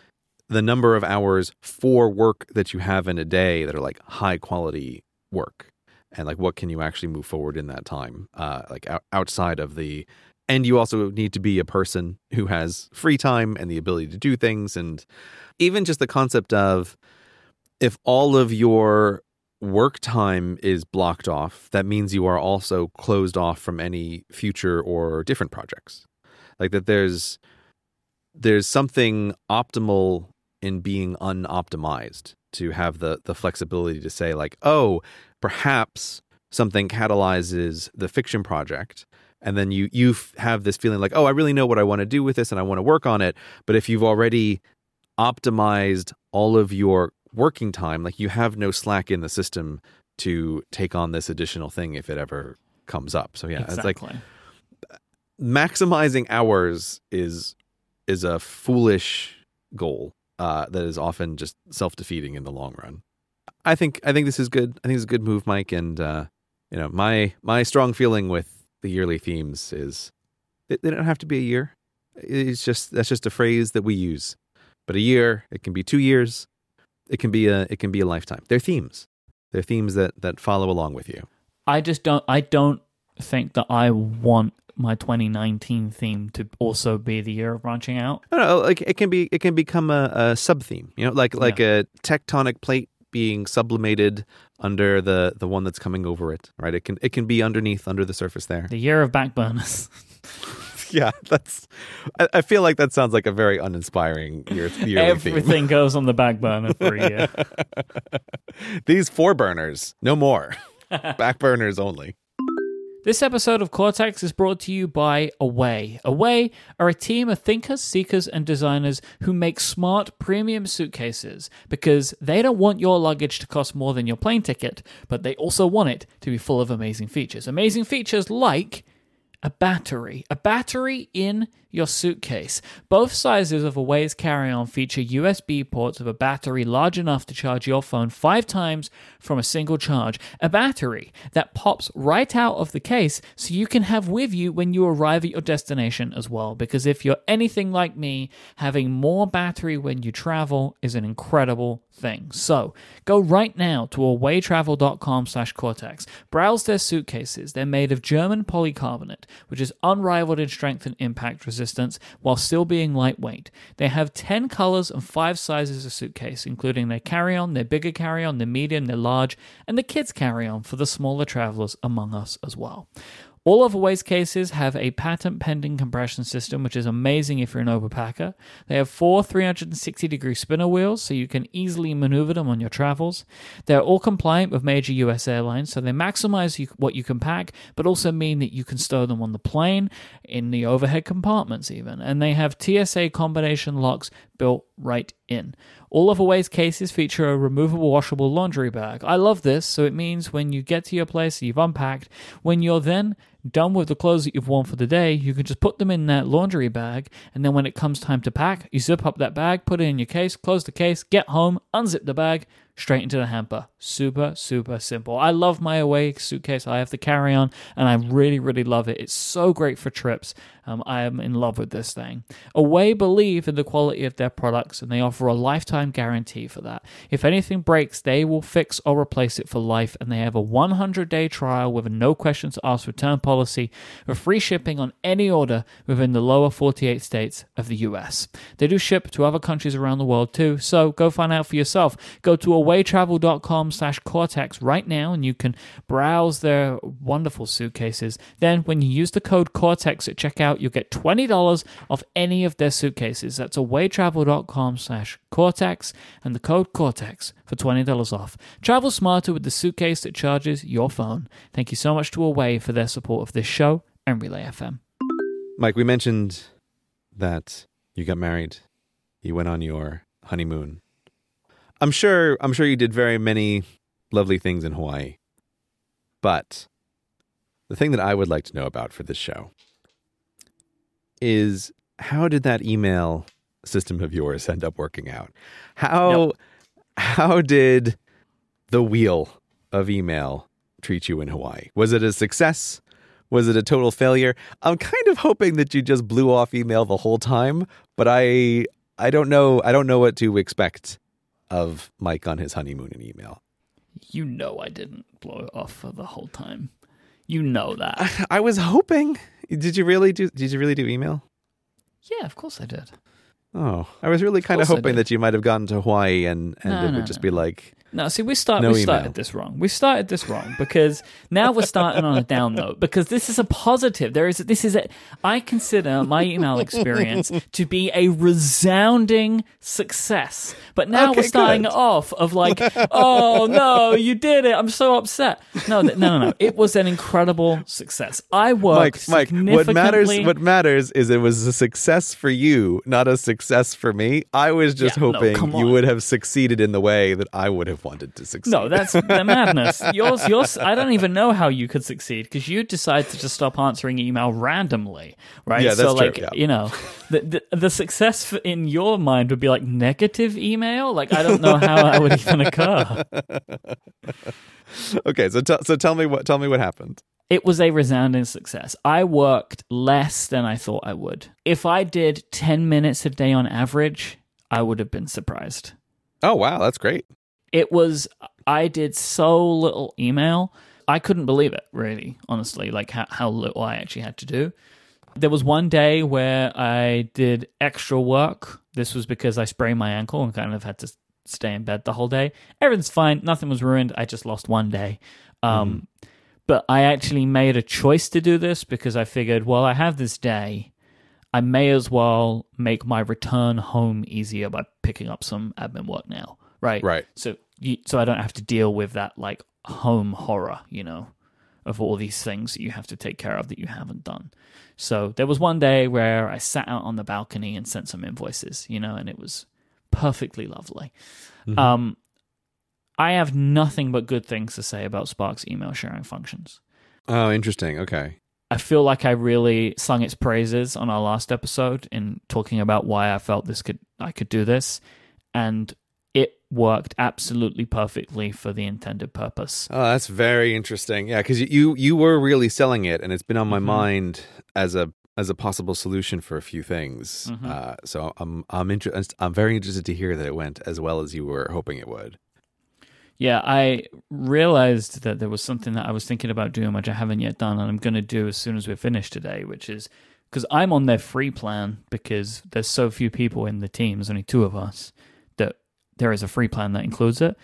the number of hours for work that you have in a day that are like high quality work and like what can you actually move forward in that time uh like out, outside of the and you also need to be a person who has free time and the ability to do things and even just the concept of if all of your work time is blocked off that means you are also closed off from any future or different projects. Like that there's there's something optimal in being unoptimized to have the the flexibility to say like oh perhaps something catalyzes the fiction project and then you you have this feeling like oh i really know what i want to do with this and i want to work on it but if you've already optimized all of your working time like you have no slack in the system to take on this additional thing if it ever comes up so yeah it's like maximizing hours is is a foolish goal uh, that is often just self defeating in the long run. I think I think this is good. I think it's a good move, Myke. And uh, you know, my my strong feeling with the yearly themes is they, they don't have to be a year. It's just that's just a phrase that we use. But a year, it can be two years. It can be a it can be a lifetime. They're themes. They're themes that that follow along with you. I just don't. I don't think that I want my 2019 theme to also be the year of branching out. Don't know, like it can be it can become a, a sub theme, you know, like like a tectonic plate being sublimated under the the one that's coming over it, right? It can it can be underneath under the surface there. The year of backburners. [LAUGHS] Yeah, that's. I, I feel like that sounds like a very uninspiring year. Everything [LAUGHS] goes on the back burner for a year. [LAUGHS] These four burners, no more. Back burners only. This episode of Cortex is brought to you by Away. Away are a team of thinkers, seekers, and designers who make smart premium suitcases because they don't want your luggage to cost more than your plane ticket, but they also want it to be full of amazing features. Amazing features like a battery. A battery in your suitcase. Both sizes of Away's carry on feature USB ports of a battery large enough to charge your phone five times from a single charge. A battery that pops right out of the case so you can have with you when you arrive at your destination as well. Because if you're anything like me, having more battery when you travel is an incredible thing. So go right now to awaytravel.com slash cortex. Browse their suitcases. They're made of German polycarbonate, which is unrivaled in strength and impact resistance while still being lightweight. They have 10 colors and 5 sizes of suitcase, including their carry-on, their bigger carry-on, their medium, their large, and the kids carry-on for the smaller travelers among us as well. All of Away's cases have a patent pending compression system, which is amazing if you're an overpacker. They have four 360 degree spinner wheels, so you can easily maneuver them on your travels. They're all compliant with major US airlines, so they maximize what you can pack, but also mean that you can stow them on the plane, in the overhead compartments, even. And they have TSA combination locks built right in. All of Away's cases feature a removable washable laundry bag. I love this, so it means when you get to your place, you've unpacked, when you're then done with the clothes that you've worn for the day, you can just put them in that laundry bag, and then when it comes time to pack, you zip up that bag, put it in your case, close the case, get home, unzip the bag, straight into the hamper. Super, super simple. I love my away suitcase. I have the carry on and I really, really love it. It's so great for trips. Um, I am in love with this thing. Away believe in the quality of their products and they offer a lifetime guarantee for that. If anything breaks, they will fix or replace it for life and they have a 100 day trial with a no questions asked return policy with free shipping on any order within the lower 48 states of the US. They do ship to other countries around the world too, so go find out for yourself. Go to awaytravel.com slash Cortex right now and you can browse their wonderful suitcases. Then when you use the code Cortex at checkout, you'll get $20 off any of their suitcases. That's awaytravel.com slash Cortex and the code Cortex for $20 off. Travel smarter with the suitcase that charges your phone. Thank you so much to Away for their support of this show and Relay FM. Myke, we mentioned that you got married. You went on your honeymoon. I'm sure I'm sure you did very many lovely things in Hawaii. But the thing that I would like to know about for this show is how did that email system of yours end up working out? How Yep. how did the wheel of email treat you in Hawaii? Was it a success? Was it a total failure? I'm kind of hoping that you just blew off email the whole time, but I I don't know I don't know what to expect of Myke on his honeymoon in email. You know I didn't blow it off for the whole time. You know that. [LAUGHS] I was hoping. Did you really do did you really do email? yeah, of course I did. Oh, I was really kind of course hoping that you might have gone to Hawaii and and No, it no, would just no. be like No, see, we start. No we email. started this wrong. We started this wrong because now we're starting on a down note because this is a positive. There is this is a. I consider my email experience to be a resounding success, but now Okay, we're starting good. off of like, oh no, you did it. I'm so upset. No, th- no, no, no. It was an incredible success. I worked Myke, Myke, what matters what matters is it was a success for you, not a success for me. I was just Yeah, hoping come you would have succeeded in the way that I would have wanted to succeed. No, that's [LAUGHS] the madness. Yours, yours. I don't even know how you could succeed because you decide to just stop answering email randomly, right? Yeah, so, that's true, like, yeah. you know, the, the the success in your mind would be like negative email. Like, I don't know how that would even occur. [LAUGHS] Okay, so tell so tell me what tell me what happened. It was a resounding success. I worked less than I thought I would. If I did ten minutes a day on average, I would have been surprised. Oh wow, that's great. It was i did so little email i couldn't believe it really honestly like how, how little i actually had to do. There was one day where i did extra work. This was because i sprained my ankle and kind of had to stay in bed the whole day. Everything's fine. Nothing was ruined. I just lost one day. Um, but i actually made a choice to do this because i figured well i have this day. I may as well make my return home easier by picking up some admin work now, right? Right. So, so I don't have to deal with that like home horror, you know, of all these things that you have to take care of that you haven't done. So there was one day where I sat out on the balcony and sent some invoices, you know, and it was perfectly lovely. Um, I have nothing but good things to say about Spark's email sharing functions. Oh, interesting. Okay. I feel like I really sung its praises on our last episode in talking about why I felt this could I could do this, and it worked absolutely perfectly for the intended purpose. Oh, that's very interesting. Yeah, because you you were really selling it, and it's been on my Mhm. mind as a as a possible solution for a few things. Mhm. Uh, so I'm I'm inter- I'm very interested to hear that it went as well as you were hoping it would. Yeah, I realized that there was something that I was thinking about doing, which I haven't yet done, and I'm going to do as soon as we're finished today, which is because I'm on their free plan because there's so few people in the team, there's only two of us, there is a free plan that includes it.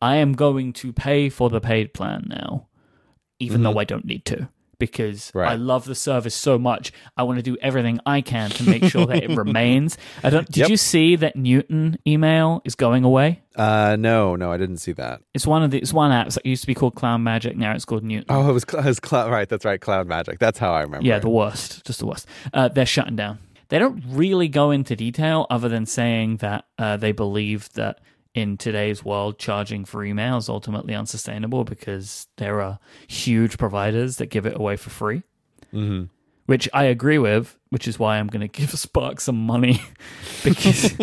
I am going to pay for the paid plan now, even though I don't need to. Because Right. I love the service so much, I want to do everything I can to make sure that it [LAUGHS] remains. I don't. Did Yep. you see that Newton email is going away? Uh, no, no, I didn't see that. It's one of the it's one app that used to be called Cloud Magic. Now it's called Newton. Oh, it was, it was cloud. Right, that's right. Cloud Magic. That's how I remember. yeah, it. the worst, just the worst. Uh, they're shutting down. They don't really go into detail other than saying that uh, they believe that in today's world, charging for email is ultimately unsustainable because there are huge providers that give it away for free. hmm which I agree with, which is why I'm going [LAUGHS] to give Spark some money [LAUGHS] because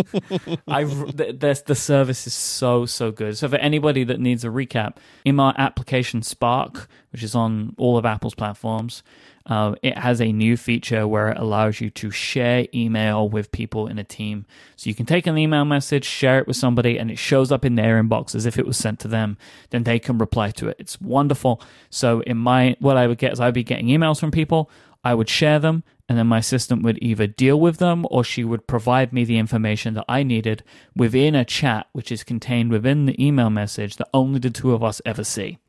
I the, the service is so so good. So for anybody that needs a recap, in my application Spark, which is on all of Apple's platforms, uh, it has a new feature where it allows you to share email with people in a team. So you can take an email message, share it with somebody, and it shows up in their inbox as if it was sent to them. Then they can reply to it. It's wonderful. So in my what I would get is I'd be getting emails from people. I would share them, and then my assistant would either deal with them or she would provide me the information that I needed within a chat, which is contained within the email message that only the two of us ever see.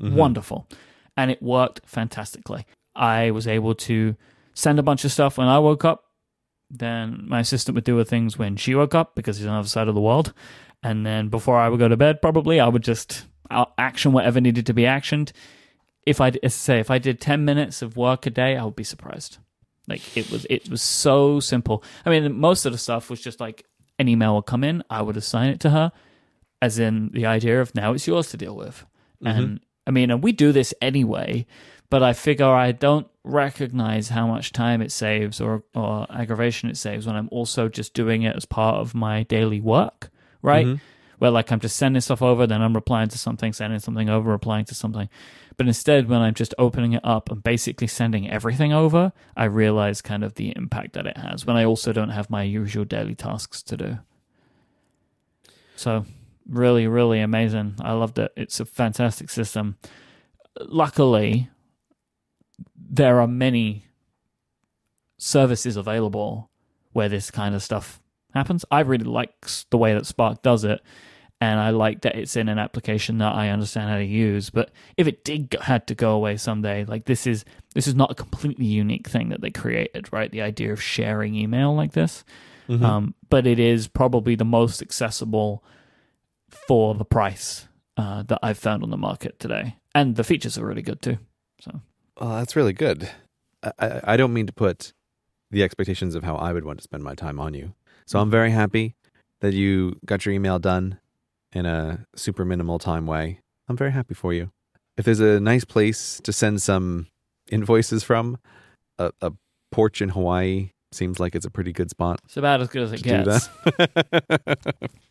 Mm-hmm. Wonderful. And it worked fantastically. I was able to send a bunch of stuff when I woke up. Then my assistant would do her things when she woke up because he's on the other side of the world. And then before I would go to bed, probably I would just action whatever needed to be actioned if I say if I did ten minutes of work a day, I would be surprised. Like it was, it was so simple. I mean, most of the stuff was just like an email would come in, I would assign it to her, as in the idea of now it's yours to deal with. Mm-hmm. And I mean, and we do this anyway, but I figure I don't recognize how much time it saves or or aggravation it saves when I'm also just doing it as part of my daily work, right? Mm-hmm. Where like I'm just sending stuff over, then I'm replying to something, sending something over, replying to something. But instead, when I'm just opening it up and basically sending everything over, I realize kind of the impact that it has when I also don't have my usual daily tasks to do. So, really, really amazing. I loved it. It's a fantastic system. Luckily, there are many services available where this kind of stuff happens. I really like the way that Spark does it and I like that it's in an application that I understand how to use. But if it did had to go away someday, like this is this is not a completely unique thing that they created, right? The idea of sharing email like this, mm-hmm. um, but it is probably the most accessible for the price uh, that I've found on the market today, and the features are really good too. So, well, that's really good. I, I don't mean to put the expectations of how I would want to spend my time on you. So I'm very happy that you got your email done in a super minimal time way. I'm very happy for you. If there's a nice place to send some invoices from, a, a porch in Hawaii seems like it's a pretty good spot. It's about as good as it gets. [LAUGHS]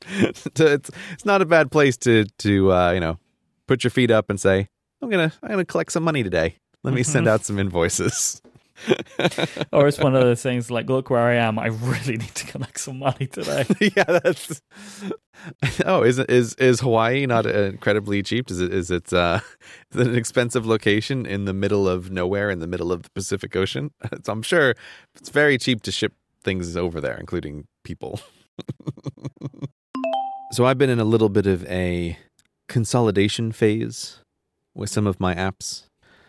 it's it's not a bad place to to uh, you know put your feet up and say I'm gonna I'm gonna collect some money today. Let me send out some invoices. [LAUGHS] or it's one of those things like, look where I am. I really need to collect some money today. [LAUGHS] yeah, that's. [LAUGHS] Oh, is is is Hawaii not incredibly cheap? Is it is it uh, is it an expensive location in the middle of nowhere in the middle of the Pacific Ocean? So I'm sure it's very cheap to ship things over there, including people. so I've been in a little bit of a consolidation phase with some of my apps.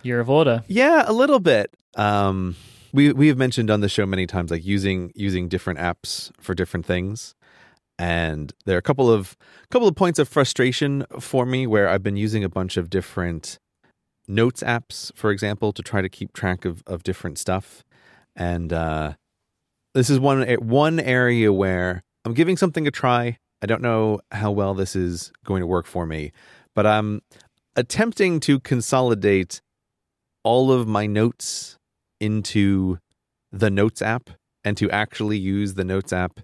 Year of order. Yeah, a little bit. Um, we we have mentioned on the show many times like using using different apps for different things, and there are a couple of couple of points of frustration for me where I've been using a bunch of different notes apps, for example, to try to keep track of of different stuff, and uh, this is one one area where I'm giving something a try. I don't know how well this is going to work for me, but I'm attempting to consolidate all of my notes into the Notes app and to actually use the Notes app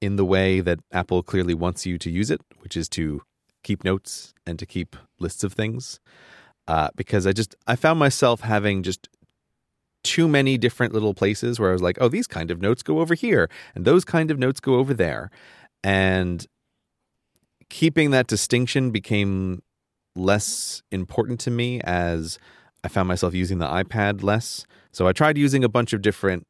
in the way that Apple clearly wants you to use it, which is to keep notes and to keep lists of things. Uh, because I just I found myself having just too many different little places where I was like, oh, these kind of notes go over here, and those kind of notes go over there, and keeping that distinction became less important to me as I found myself using the iPad less. So I tried using a bunch of different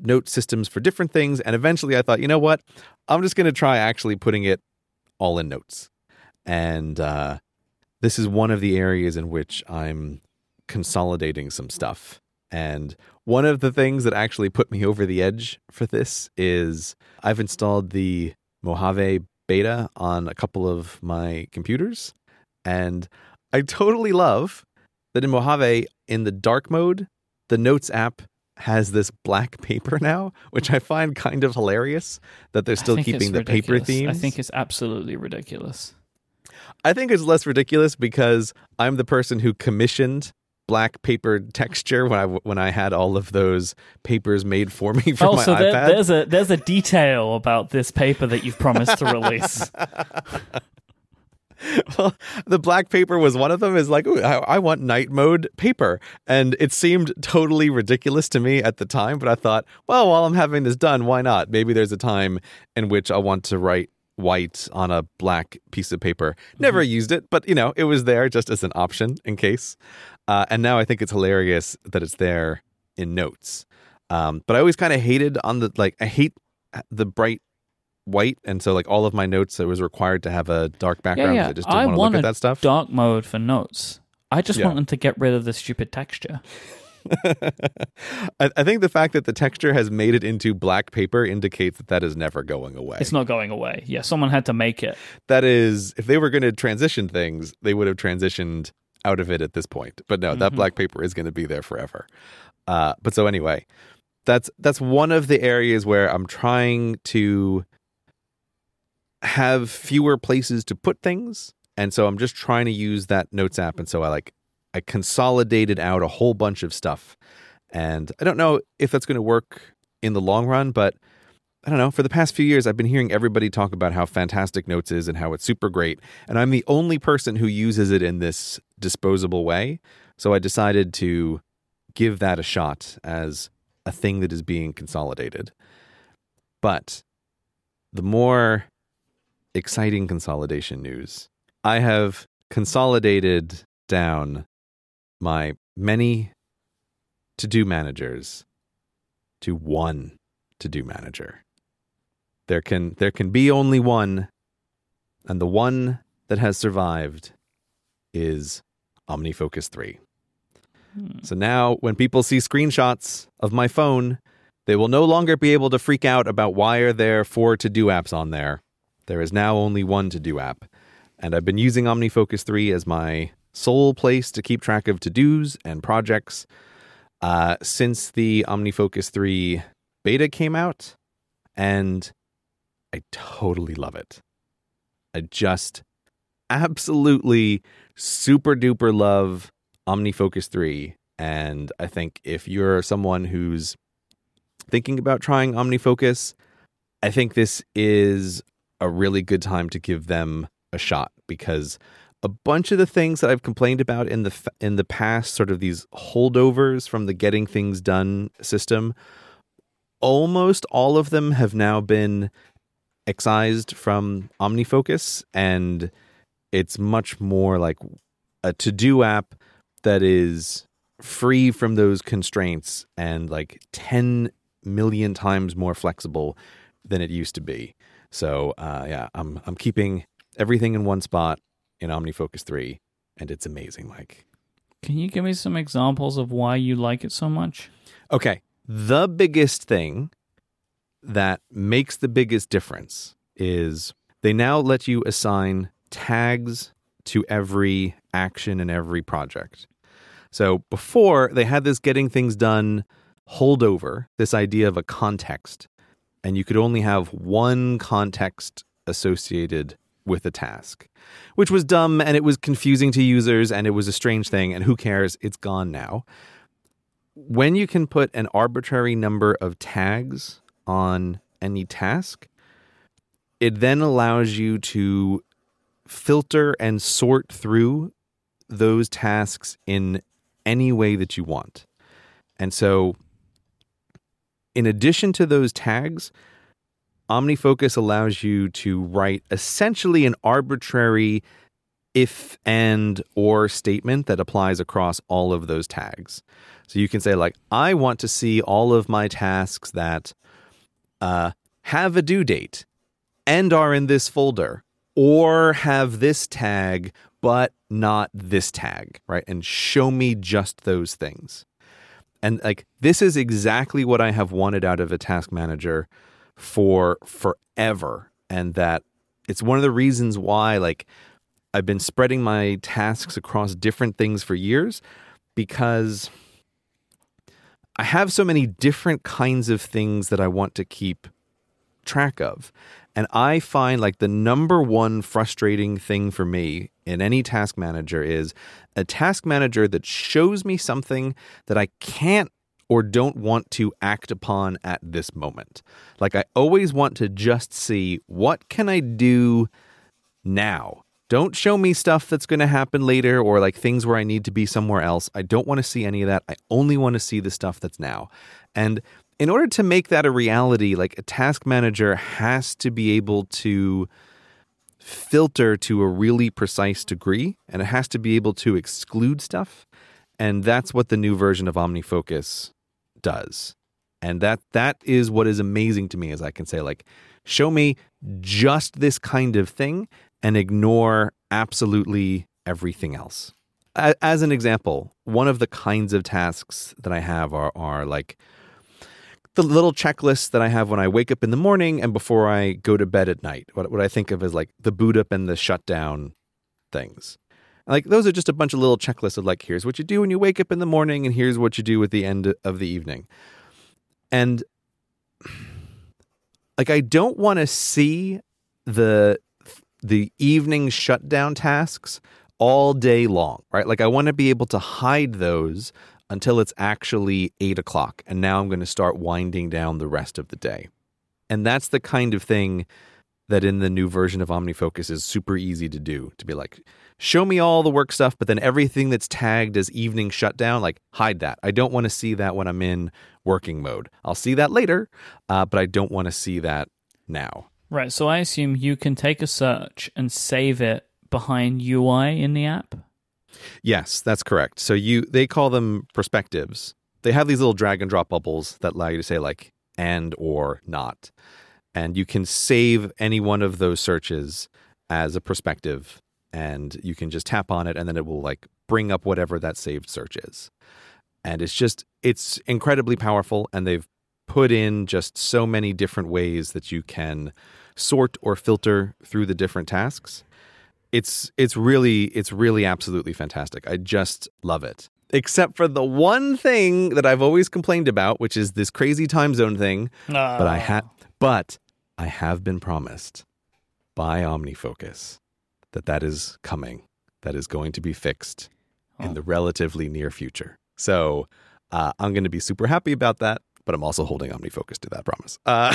note systems for different things. And eventually I thought, you know what? I'm just going to try actually putting it all in notes. And uh, this is one of the areas in which I'm consolidating some stuff. And one of the things that actually put me over the edge for this is I've installed the Mojave beta on a couple of my computers. And I totally love that in Mojave, in the dark mode, the Notes app has this black paper [LAUGHS] now, which I find kind of hilarious that they're still keeping the ridiculous. paper themes. I think it's absolutely ridiculous. I think it's less ridiculous because I'm the person who commissioned black paper texture when I when I had all of those papers made for me for oh, my so there, iPad. there's a there's a detail about this paper that you've promised to release. [LAUGHS] [LAUGHS] well, the black paper was one of them. Is like, I, I want night mode paper, and it seemed totally ridiculous to me at the time. But I thought, well, while I'm having this done, why not? Maybe there's a time in which I want to write white on a black piece of paper. Never used it, but you know, it was there just as an option in case. Uh, and now I think it's hilarious that it's there in notes. Um, but I always kind of hated on the like I hate the bright white, and so like all of my notes, it was required to have a dark background. yeah. I just didn't I want to look at that stuff. Dark mode for notes. I just Yeah. want them to get rid of the stupid texture. [LAUGHS] I, I think the fact that the texture has made it into black paper indicates that that is never going away. It's not going away. Yeah, someone had to make it. that is, if they were going to transition things, they would have transitioned out of it at this point. But no, that Mhm. black paper is going to be there forever. Uh, but so anyway, that's that's one of the areas where I'm trying to have fewer places to put things, and so I'm just trying to use that notes app. And so I like I consolidated out a whole bunch of stuff, and I don't know if that's going to work in the long run, but I don't know. For the past few years, I've been hearing everybody talk about how fantastic Notes is and how it's super great. And I'm the only person who uses it in this disposable way. So I decided to give that a shot as a thing that is being consolidated. But the more exciting consolidation news, I have consolidated down my many to do managers to one to do manager. There can there can be only one, and the one that has survived is OmniFocus 3. Hmm. So now when people see screenshots of my phone, they will no longer be able to freak out about why are there four to-do apps on there. There is now only one to-do app. And I've been using OmniFocus 3 as my sole place to keep track of to-dos and projects uh, since the OmniFocus 3 beta came out, and I totally love it. I just absolutely super duper love OmniFocus 3. And I think if you're someone who's thinking about trying OmniFocus, I think this is a really good time to give them a shot because a bunch of the things that I've complained about in the in the past, sort of these holdovers from the getting things done system, almost all of them have now been excised from OmniFocus, and it's much more like a to-do app that is free from those constraints and like 10 million times more flexible than it used to be. So uh, yeah, I'm I'm keeping everything in one spot in OmniFocus 3 and it's amazing Myke. Can you give me some examples of why you like it so much? Okay. The biggest thing that makes the biggest difference is they now let you assign tags to every action in every project. So before they had this getting things done holdover, this idea of a context, and you could only have one context associated with a task, which was dumb and it was confusing to users and it was a strange thing. And who cares? It's gone now. When you can put an arbitrary number of tags on any task, it then allows you to filter and sort through those tasks in any way that you want. And so, in addition to those tags, OmniFocus allows you to write essentially an arbitrary if and or statement that applies across all of those tags. So you can say, like, I want to see all of my tasks that uh, have a due date and are in this folder, or have this tag but not this tag, right? And show me just those things. And like, this is exactly what I have wanted out of a task manager for forever. And that it's one of the reasons why, like, I've been spreading my tasks across different things for years because I have so many different kinds of things that I want to keep track of. And I find like the number one frustrating thing for me in any task manager is a task manager that shows me something that I can't or don't want to act upon at this moment. Like I always want to just see what can I do now? Don't show me stuff that's going to happen later or like things where I need to be somewhere else. I don't want to see any of that. I only want to see the stuff that's now. And in order to make that a reality, like a task manager has to be able to filter to a really precise degree and it has to be able to exclude stuff. And that's what the new version of OmniFocus does. And that that is what is amazing to me is I can say like show me just this kind of thing and ignore absolutely everything else. As an example, one of the kinds of tasks that I have are, are like the little checklists that I have when I wake up in the morning and before I go to bed at night. What, what I think of as like the boot up and the shutdown things. Like those are just a bunch of little checklists of like, here's what you do when you wake up in the morning and here's what you do at the end of the evening. And [SIGHS] like I don't want to see the the evening shutdown tasks all day long, right? Like I want to be able to hide those until it's actually eight o'clock. And now I'm going to start winding down the rest of the day. And that's the kind of thing that in the new version of OmniFocus is super easy to do to be like, show me all the work stuff, but then everything that's tagged as evening shutdown, like hide that. I don't want to see that when I'm in working mode. I'll see that later, uh, but I don't want to see that now. Right. So I assume you can take a search and save it behind UI in the app. Yes, that's correct. So you they call them perspectives. They have these little drag and drop bubbles that allow you to say like and or not. And you can save any one of those searches as a perspective and you can just tap on it and then it will like bring up whatever that saved search is. And it's just it's incredibly powerful and they've put in just so many different ways that you can sort or filter through the different tasks. It's it's really it's really absolutely fantastic. I just love it. Except for the one thing that I've always complained about, which is this crazy time zone thing. But I had but I have been promised by OmniFocus that that is coming. That is going to be fixed oh. in the relatively near future. So uh, I'm going to be super happy about that but I'm also holding OmniFocus to that promise. Uh,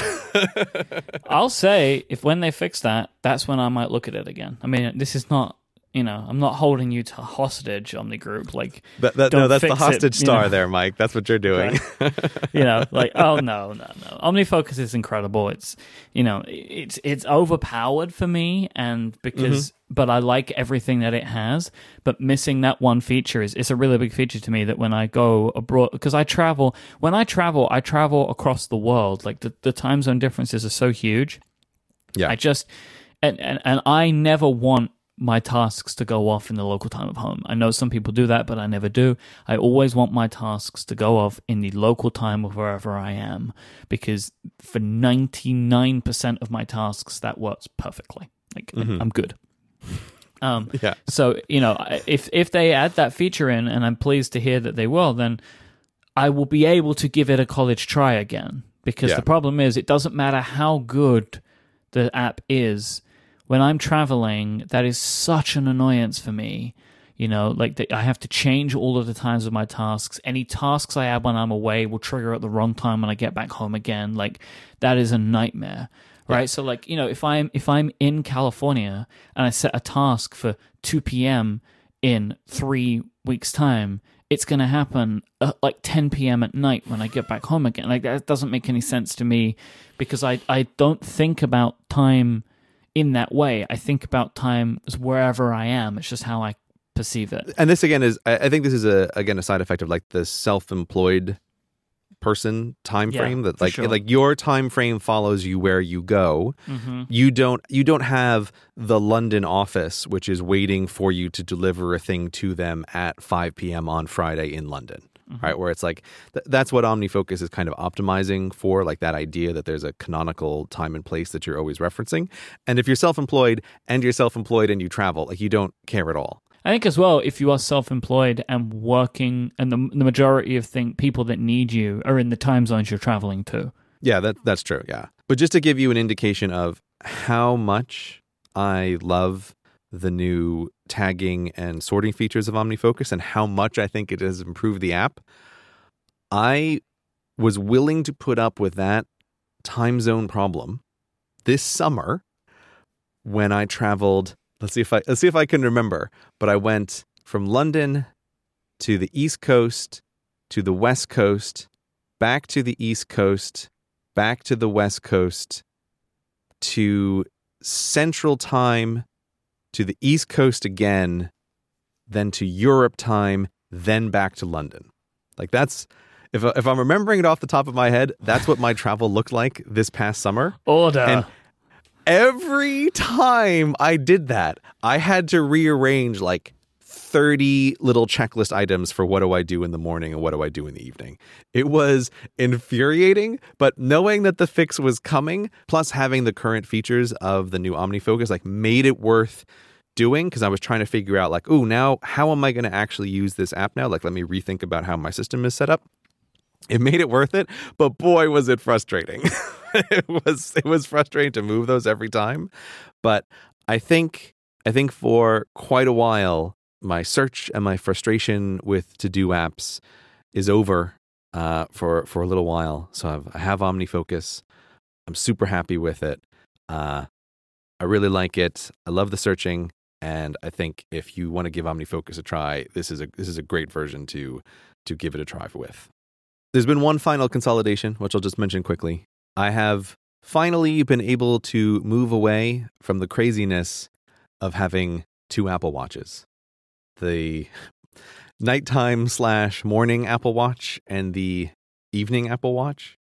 [LAUGHS] I'll say if when they fix that, that's when I might look at it again. I mean, this is not you know, I'm not holding you to hostage on the group. Like, that, that, no, that's the hostage it, star know? there, Myke. That's what you're doing. [LAUGHS] you know, like, oh no, no, no. OmniFocus is incredible. It's, you know, it's it's overpowered for me, and because, mm-hmm. But I like everything that it has. But missing that one feature is it's a really big feature to me. That when I go abroad, because I travel, when I travel, I travel across the world. Like the the time zone differences are so huge. Yeah, I just. And, and and I never want my tasks to go off in the local time of home. I know some people do that, but I never do. I always want my tasks to go off in the local time of wherever I am because for 99% of my tasks, that works perfectly. Like, mm-hmm. I'm good. Um, [LAUGHS] yeah. So, you know, if, if they add that feature in, and I'm pleased to hear that they will, then I will be able to give it a college try again. Because yeah. the problem is, it doesn't matter how good the app is when I'm traveling, that is such an annoyance for me. You know, like the, I have to change all of the times of my tasks. Any tasks I add when I'm away will trigger at the wrong time when I get back home again. Like that is a nightmare, right? Yeah. So like you know, if I'm if I'm in California and I set a task for 2 p.m. in three weeks' time, it's going to happen at like 10 p.m. at night when I get back home again. Like that doesn't make any sense to me because I I don't think about time in that way. I think about time as wherever I am. It's just how I perceive it. And this again is I think this is a again a side effect of like the self-employed person time frame that like sure. like your time frame follows you where you go mm-hmm. you don't you don't have the london office which is waiting for you to deliver a thing to them at 5 p.m on friday in london mm-hmm. right? Where it's like th- that's what OmniFocus is kind of optimizing for, like that idea that there's a canonical time and place that you're always referencing. And if you're self-employed and you're self-employed and you travel, like you don't care at all. I think as well, if you are self-employed and working, and the, the majority of think people that need you are in the time zones you're traveling to, Yeah, that that's true. Yeah. But just to give you an indication of how much I love the new tagging and sorting features of OmniFocus and how much I think it has improved the app, I was willing to put up with that time zone problem this summer when I traveled. Let's see if I let's see if I can remember. But I went from London to the East Coast to the West Coast, back to the East Coast, back to the West Coast, to Central Time, to the East Coast again, then to Europe time, then back to London. Like that's if if I'm remembering it off the top of my head, that's what my travel looked like this past summer. Order. And every time I did that, I had to rearrange like 30 little checklist items for what do I do in the morning and what do I do in the evening. It was infuriating, but knowing that the fix was coming, plus having the current features of the new OmniFocus, like made it worth doing because I was trying to figure out like, oh, now how am I going to actually use this app now? Like, let me rethink about how my system is set up. It made it worth it, but boy, was it frustrating. [LAUGHS] [LAUGHS] it was it was frustrating to move those every time, but I think I think for quite a while my search and my frustration with to do apps is over uh, for for a little while. So I've, I have OmniFocus. I'm super happy with it. Uh, I really like it. I love the searching, and I think if you want to give OmniFocus a try, this is a this is a great version to to give it a try with. There's been one final consolidation, which I'll just mention quickly. I have finally been able to move away from the craziness of having two Apple Watches the [LAUGHS] nighttime slash morning Apple Watch and the evening Apple Watch.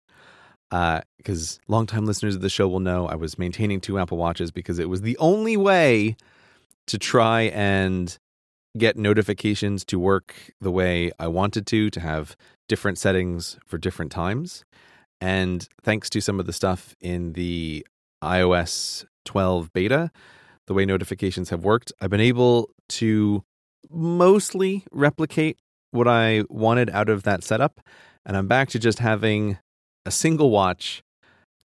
Because uh, longtime listeners of the show will know I was maintaining two Apple Watches because it was the only way to try and get notifications to work the way I wanted to, to have different settings for different times. And thanks to some of the stuff in the iOS 12 beta, the way notifications have worked, I've been able to mostly replicate what I wanted out of that setup. And I'm back to just having a single watch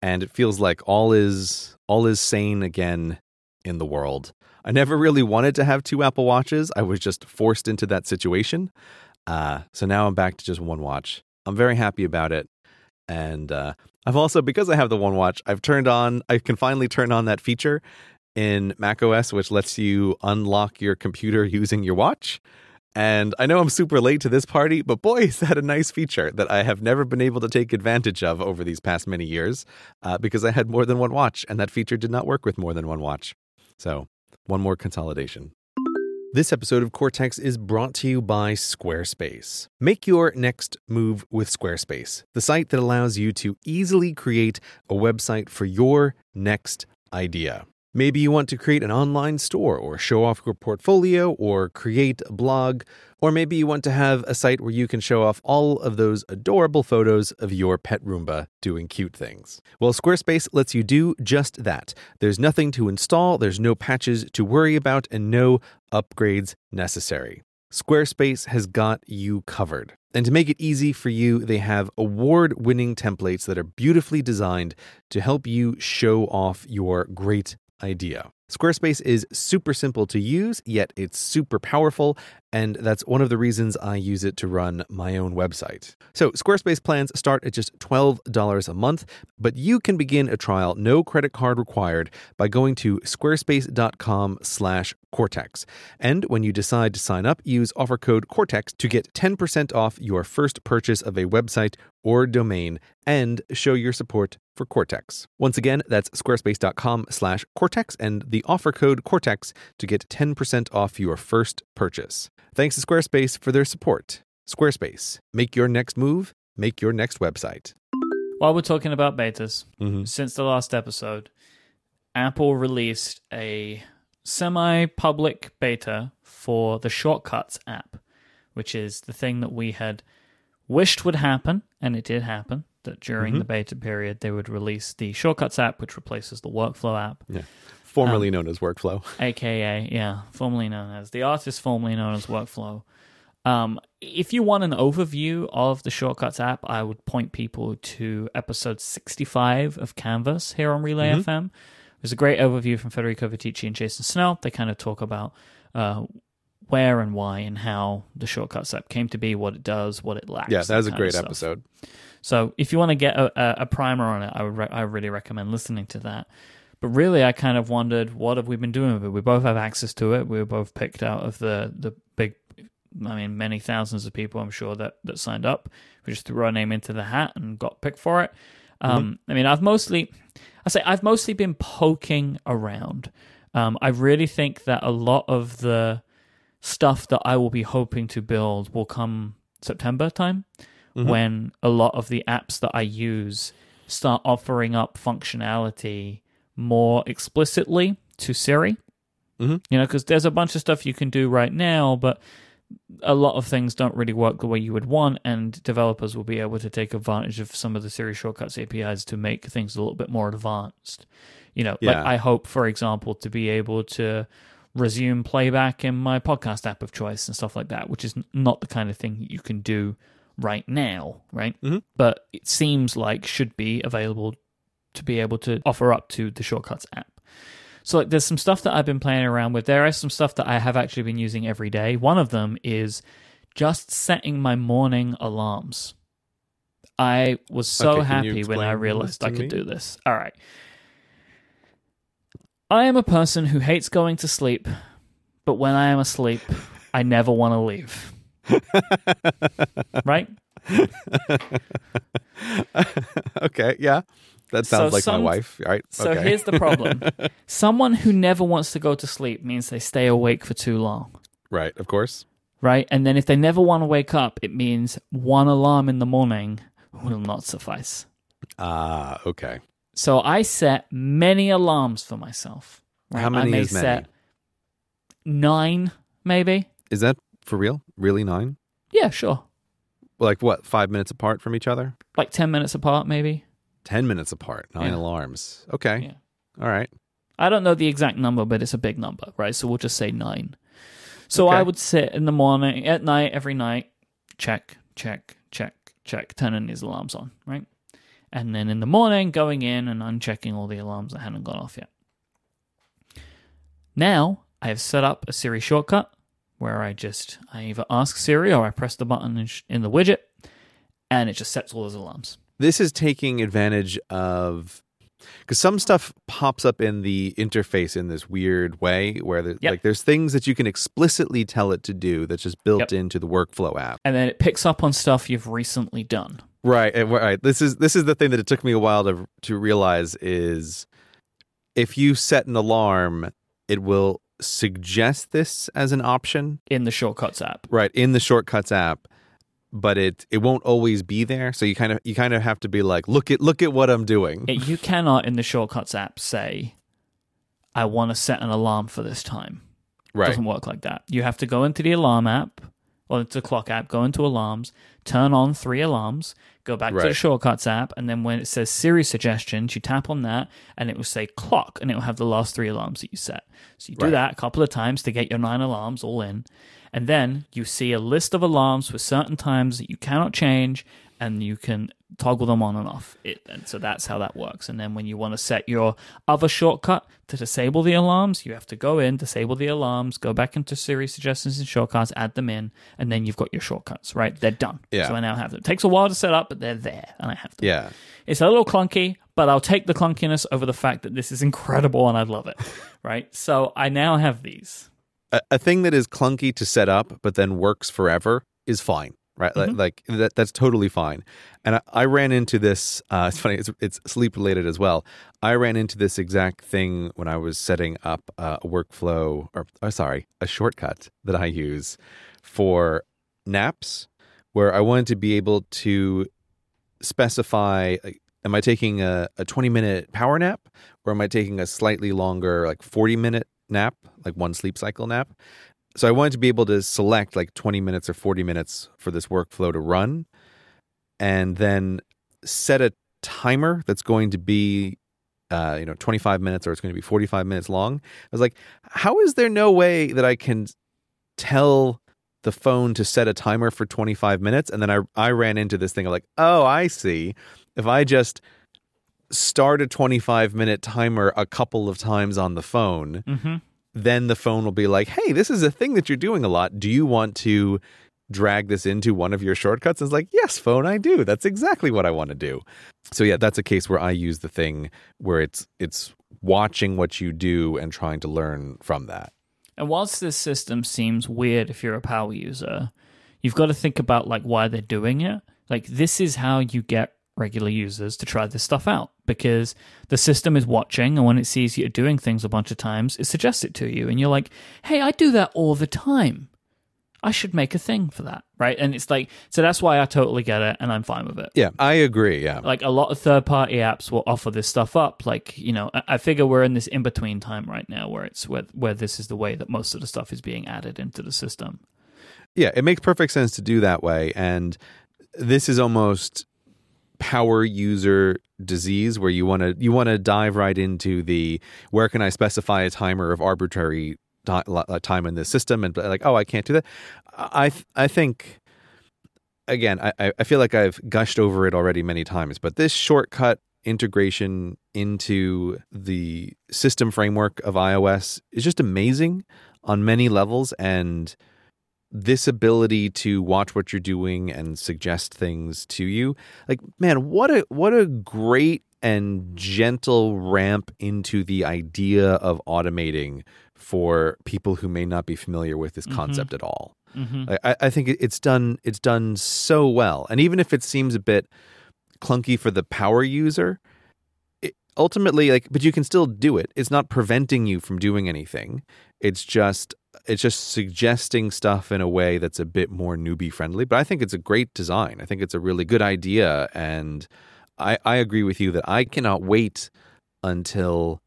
and it feels like all is all is sane again in the world. I never really wanted to have two Apple Watches. I was just forced into that situation. Uh, so now I'm back to just one watch. I'm very happy about it. And uh, I've also, because I have the one watch, I've turned on, I can finally turn on that feature in macOS, which lets you unlock your computer [LAUGHS] using your watch. And I know I'm super late to this party, but boy, [LAUGHS] is that a nice feature that I have never been able to take advantage of over these past many years uh, because I had more than one watch, and that feature did not work with more than one watch. So, one more consolidation. This episode of Cortex is brought to you by Squarespace. Make your next move with Squarespace, the site that allows you to easily create a website for your next idea. Maybe you want to create an online store or show off your portfolio or create a blog, or maybe you want to have a site where you can show off all of those adorable photos of your pet Roomba doing cute things. Well, Squarespace lets you do just that. There's nothing to install, there's no patches to worry about, and no upgrades necessary. Squarespace has got you covered. And to make it easy for you, they have award winning templates that are beautifully designed to help you show off your great idea. Squarespace is super simple to use, yet it's super powerful, and that's one of the reasons I use it to run my own website. So, Squarespace plans start at just $12 a month, but you can begin a trial no credit card required by going to squarespace.com/cortex. And when you decide to sign up, use offer code cortex to get 10% off your first purchase of a website or domain and show your support for Cortex. Once again, that's squarespace.com/cortex and the offer code cortex to get 10% off your first purchase. Thanks to Squarespace for their support. Squarespace, make your next move, make your next website. While we're talking about betas, Mhm. since the last episode, Apple released a semi public beta for the Shortcuts app, which is the thing that we had wished would happen, and it did happen. That during the beta period, they would release the Shortcuts app, which replaces the Workflow app, Yeah. Formerly known as Workflow. [LAUGHS] aka, yeah, formerly known as the artist, formerly known as Workflow. Um, if you want an overview of the Shortcuts app, I would point people to episode 65 of Canvas here on Relay Mhm. FM. There's a great overview from Federico Viticci and Jason Snell. They kind of talk about uh, where and why and how the Shortcuts app came to be, what it does, what it lacks. Yeah, that was a great stuff. So if you want to get a, a, a primer on it, I would re- I really recommend listening to that. But really, I kind of wondered what have we been doing with it. We both have access to it. We were both picked out of the the big, I mean, many thousands of people I'm sure that that signed up. We just threw our name into the hat and got picked for it. Um, I mean, I've mostly, I say I've mostly been poking around. Um, I really think that a lot of the stuff that I will be hoping to build will come September time Mhm. when a lot of the apps that I use start offering up functionality more explicitly to Siri. Mhm. You know, because there's a bunch of stuff you can do right now, but a lot of things don't really work the way you would want, and developers will be able to take advantage of some of the Siri shortcuts APIs to make things a little bit more advanced. You know, like I hope, for example, to be able to resume playback in my podcast app of choice and stuff like that, which is not the kind of thing you can do right now, right? Mhm. But it seems like should be available to be able to offer up to the Shortcuts app. So like there's some stuff that I've been playing around with. There are some stuff that I have actually been using every day. One of them is just setting my morning alarms. I was so Okay, happy when I realized I could me? do this. All right. I am a person who hates going to sleep, but when I am asleep, I never want to leave. [LAUGHS] right? [LAUGHS] okay, yeah. That So sounds like some- my wife, right? So okay. here's the problem. [LAUGHS] Someone who never wants to go to sleep means they stay awake for too long. right, of course. right? And then if they never want to wake up, it means one alarm in the morning will not suffice. Ah, okay. So I set many alarms for myself. Right? How many I may is many? set nine, maybe. Is that for real? Really nine? Yeah, sure. Like what? Five minutes apart from each other? Like ten minutes apart, maybe. Ten minutes apart. Nine Yeah. alarms. Okay. Yeah. All right. I don't know the exact number, but it's a big number, right? So we'll just say nine. So I would sit in the morning, at night, every night, check, check, check, check, turning these alarms on, right? And then in the morning, going in and unchecking all the alarms that hadn't gone off yet. Now I have set up a Siri shortcut where I just I either ask Siri or I press the button in, the widget, and it just sets all those alarms. This is taking advantage of because some stuff pops up in the interface in this weird way where the, Yep. like there's things that you can explicitly tell it to do that's just built Yep. into the workflow app. And then it picks up on stuff you've recently done. Right, and- right. This is this is the thing that it took me a while to to realize is if you set an alarm, it will suggest this as an option, in the Shortcuts app. right, in the shortcuts app, but it it won't always be there. So you kind of you kind of have to be like, look at look at what I'm doing. It- you cannot in the Shortcuts app say, I want to set an alarm for this time. It right. doesn't work like that. You have to go into the alarm app or into the clock app, go into alarms, turn on three alarms, go back to the Shortcuts app, and then when it says Siri suggestions, you tap on that and it will say clock and it will have the last three alarms that you set. So you do Right. that a couple of times to get your nine alarms all in. And then you see a list of alarms with certain times that you cannot change and you can toggle them on and off. It, and so that's how that works. And then when you want to set your other shortcut to disable the alarms, you have to go in, disable the alarms, go back into Siri suggestions and shortcuts, add them in, and then you've got your shortcuts, right? They're done. Yeah. So I now have them. It takes a while to set up, but they're there and I have them. Yeah. It's a little clunky, but I'll take the clunkiness over the fact that this is incredible and I love it, [LAUGHS] right? So I now have these. a, a thing that is clunky to set up but then works forever is fine right? Like- Mhm. like that, that's totally fine. And I, I ran into this uh, it's funny it's, it's sleep related as well. I ran into this exact thing when i was setting up uh, a workflow or oh, sorry a shortcut that i use for naps where i wanted to be able to specify like, am i taking a, a 20 minute power nap or am i taking a slightly longer like 40 minute nap like one sleep cycle nap so i wanted to be able to select like 20 minutes or 40 minutes for this workflow to run and then set a timer that's going to be uh, you know 25 minutes or it's going to be 45 minutes long i was like how is there no way that i can tell the phone to set a timer for 25 minutes. And then I, I ran into this thing of like, oh, I see. If I just start a 25 minute timer a couple of times on the phone, Mm-hmm. Then the phone will be like, hey, this is a thing that you're doing a lot. Do you want to drag this into one of your shortcuts? And It's like, yes, phone, I do. That's exactly what I want to do. So yeah, that's a case where I use the thing where it's it's watching what you do and trying to learn from that. And whilst this system seems weird if you're a power user, you've got to think about like why they're doing it. Like this is how you get regular users to try this stuff out because the system is watching and when it sees you are doing things a bunch of times, it suggests it to you and you're like, "Hey, I do that all the time. I should make a thing for that." Right? And it's like so that's why I totally get it and I'm fine with it Yeah, I agree. Yeah. like a lot of third party apps will offer this stuff up like you know I- i figure we're in this in between time right now where it's where, where this is the way that most of the stuff is being added into the system Yeah, it makes perfect sense to do that way. And this is almost power user disease where you want to you want to dive right into the where can I specify a timer of arbitrary ti- uh, time in this system and like oh I can't do that. I I think again I- I feel like I've gushed over it already many times, but this shortcut integration into the system framework of iOS is just amazing on many levels and this ability to watch what you're doing and suggest things to you. Like man what a what a great and gentle ramp into the idea of automating for people who may not be familiar with this concept at all. Mm-hmm. I, I think it's done it's done so well. And even if it seems a bit clunky for the power user it, ultimately like but you can still do it. It's not preventing you from doing anything. It's just it's just suggesting stuff in a way that's a bit more newbie friendly but i think it's a great design i think it's a really good idea and i i agree with you that i cannot wait until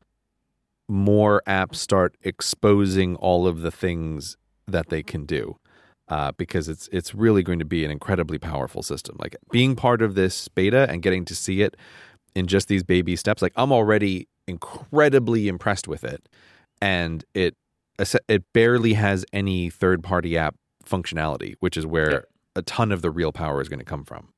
more apps start exposing all of the things that they can do uh, because it's it's really going to be an incredibly powerful system. Like being part of this beta and getting to see it in just these baby steps. Like I'm already incredibly impressed with it, and it it barely has any third party app functionality, which is where Yep. a ton of the real power is going to come from.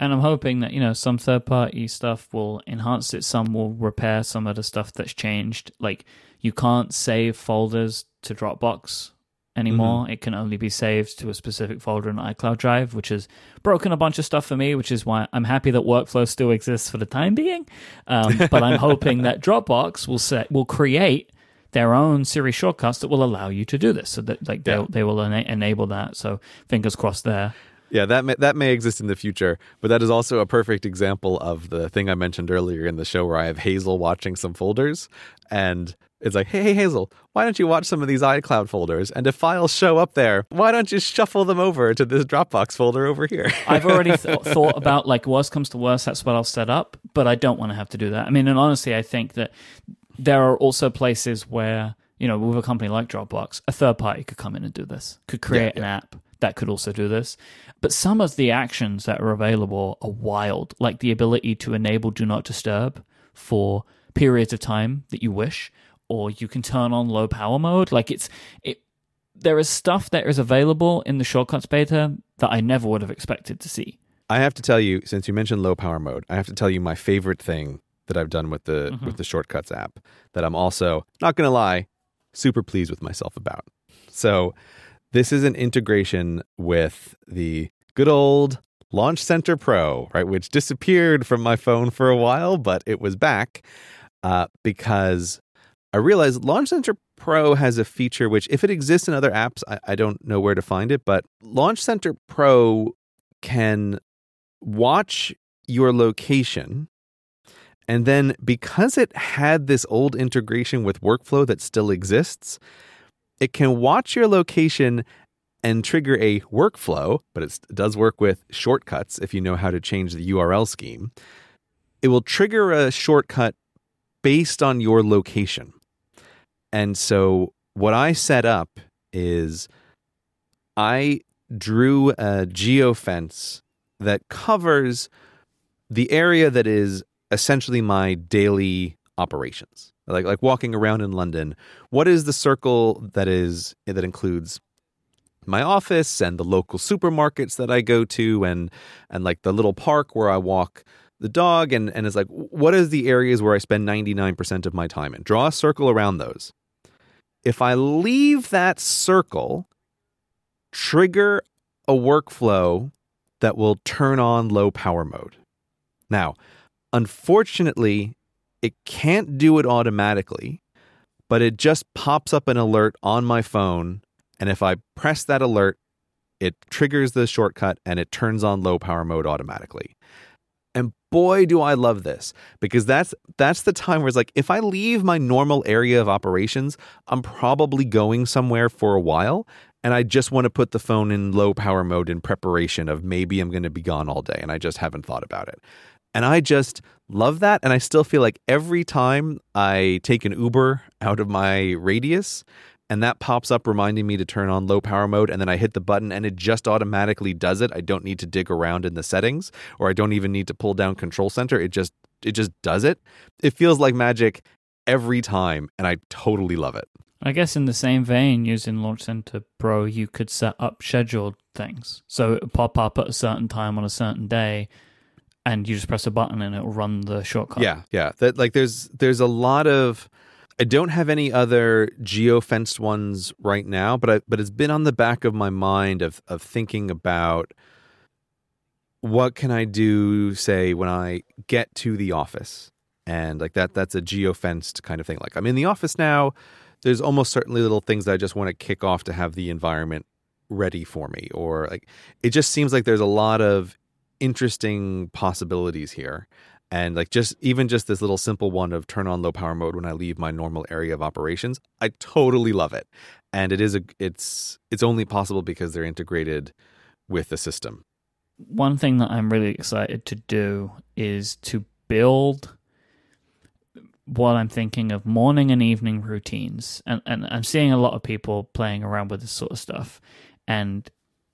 and i'm hoping that you know some third party stuff will enhance it some will repair some of the stuff that's changed like you can't save folders to dropbox anymore it can only be saved to a specific folder in icloud drive which has broken a bunch of stuff for me which is why i'm happy that workflow still exists for the time being um, but i'm [LAUGHS] hoping that dropbox will set will create their own Siri shortcuts that will allow you to do this so that like Yeah. they they will ena- enable that so fingers crossed there Yeah, that may, that may exist in the future, but that is also a perfect example of the thing I mentioned earlier in the show where I have Hazel watching some folders and it's like, hey, hey, Hazel, why don't you watch some of these iCloud folders? And if files show up there, why don't you shuffle them over to this Dropbox folder over here? [LAUGHS] I've already th- [LAUGHS] thought about like worst comes to worst, that's what I'll set up, but I don't want to have to do that. I mean, and honestly, I think that there are also places where you know, with a company like Dropbox, a third party could come in and do this, could create Yeah, an app that could also do this. But some of the actions that are available are wild, like the ability to enable Do Not Disturb for periods of time that you wish, or you can turn on low power mode. Like it's it. There is stuff that is available in the shortcuts beta that I never would have expected to see. I have to tell you, since you mentioned low power mode, I have to tell you my favorite thing that I've done with the Mhm. with the shortcuts app that I'm also not gonna lie, super pleased with myself about. So this is an integration with the good old Launch Center Pro, right, which disappeared from my phone for a while, but it was back uh, because I realized Launch Center Pro has a feature which, if it exists in other apps, I, I don't know where to find it, but Launch Center Pro can watch your location. And then because it had this old integration with workflow that still exists, it can watch your location and trigger a workflow, but it does work with shortcuts if you know how to change the URL scheme. It will trigger a shortcut based on your location. And so what I set up is I drew a geofence that covers the area that is essentially my daily operations. Like like walking around in London, what is the circle that is that includes my office and the local supermarkets that I go to and and like the little park where I walk the dog and and it's like what is the areas where I spend 99% of my time and Draw a circle around those. If I leave that circle, trigger a workflow that will turn on low power mode. Now, unfortunately, it can't do it automatically, but it just pops up an alert on my phone. And if I press that alert, it triggers the shortcut and it turns on low power mode automatically. And boy, do I love this because that's that's the time where it's like if I leave my normal area of operations, I'm probably going somewhere for a while and I just want to put the phone in low power mode in preparation of maybe I'm going to be gone all day and I just haven't thought about it. And I just love that. And I still feel like every time I take an Uber out of my radius and that pops up reminding me to turn on low power mode, and then I hit the button and it just automatically does it. I don't need to dig around in the settings or I don't even need to pull down control center. It just it just does it. It feels like magic every time and I totally love it. I guess in the same vein, using Launch Center Pro, you could set up scheduled things. So it would pop up at a certain time on a certain day, and you just press a button and it'll run the shortcut. Yeah, yeah. That like there's there's a lot of I don't have any other geo fenced ones right now, but I, but it's been on the back of my mind of of thinking about what can I do, say, when I get to the office, and like that that's a geo fenced kind of thing. Like I'm in the office now. There's almost certainly little things that I just want to kick off to have the environment ready for me, or like it just seems like there's a lot of interesting possibilities here and like just even just this little simple one of turn on low power mode when i leave my normal area of operations i totally love it and it is a it's it's only possible because they're integrated with the system One thing that I'm really excited to do is to build what I'm thinking of morning and evening routines. And, and I'm seeing a lot of people playing around with this sort of stuff. And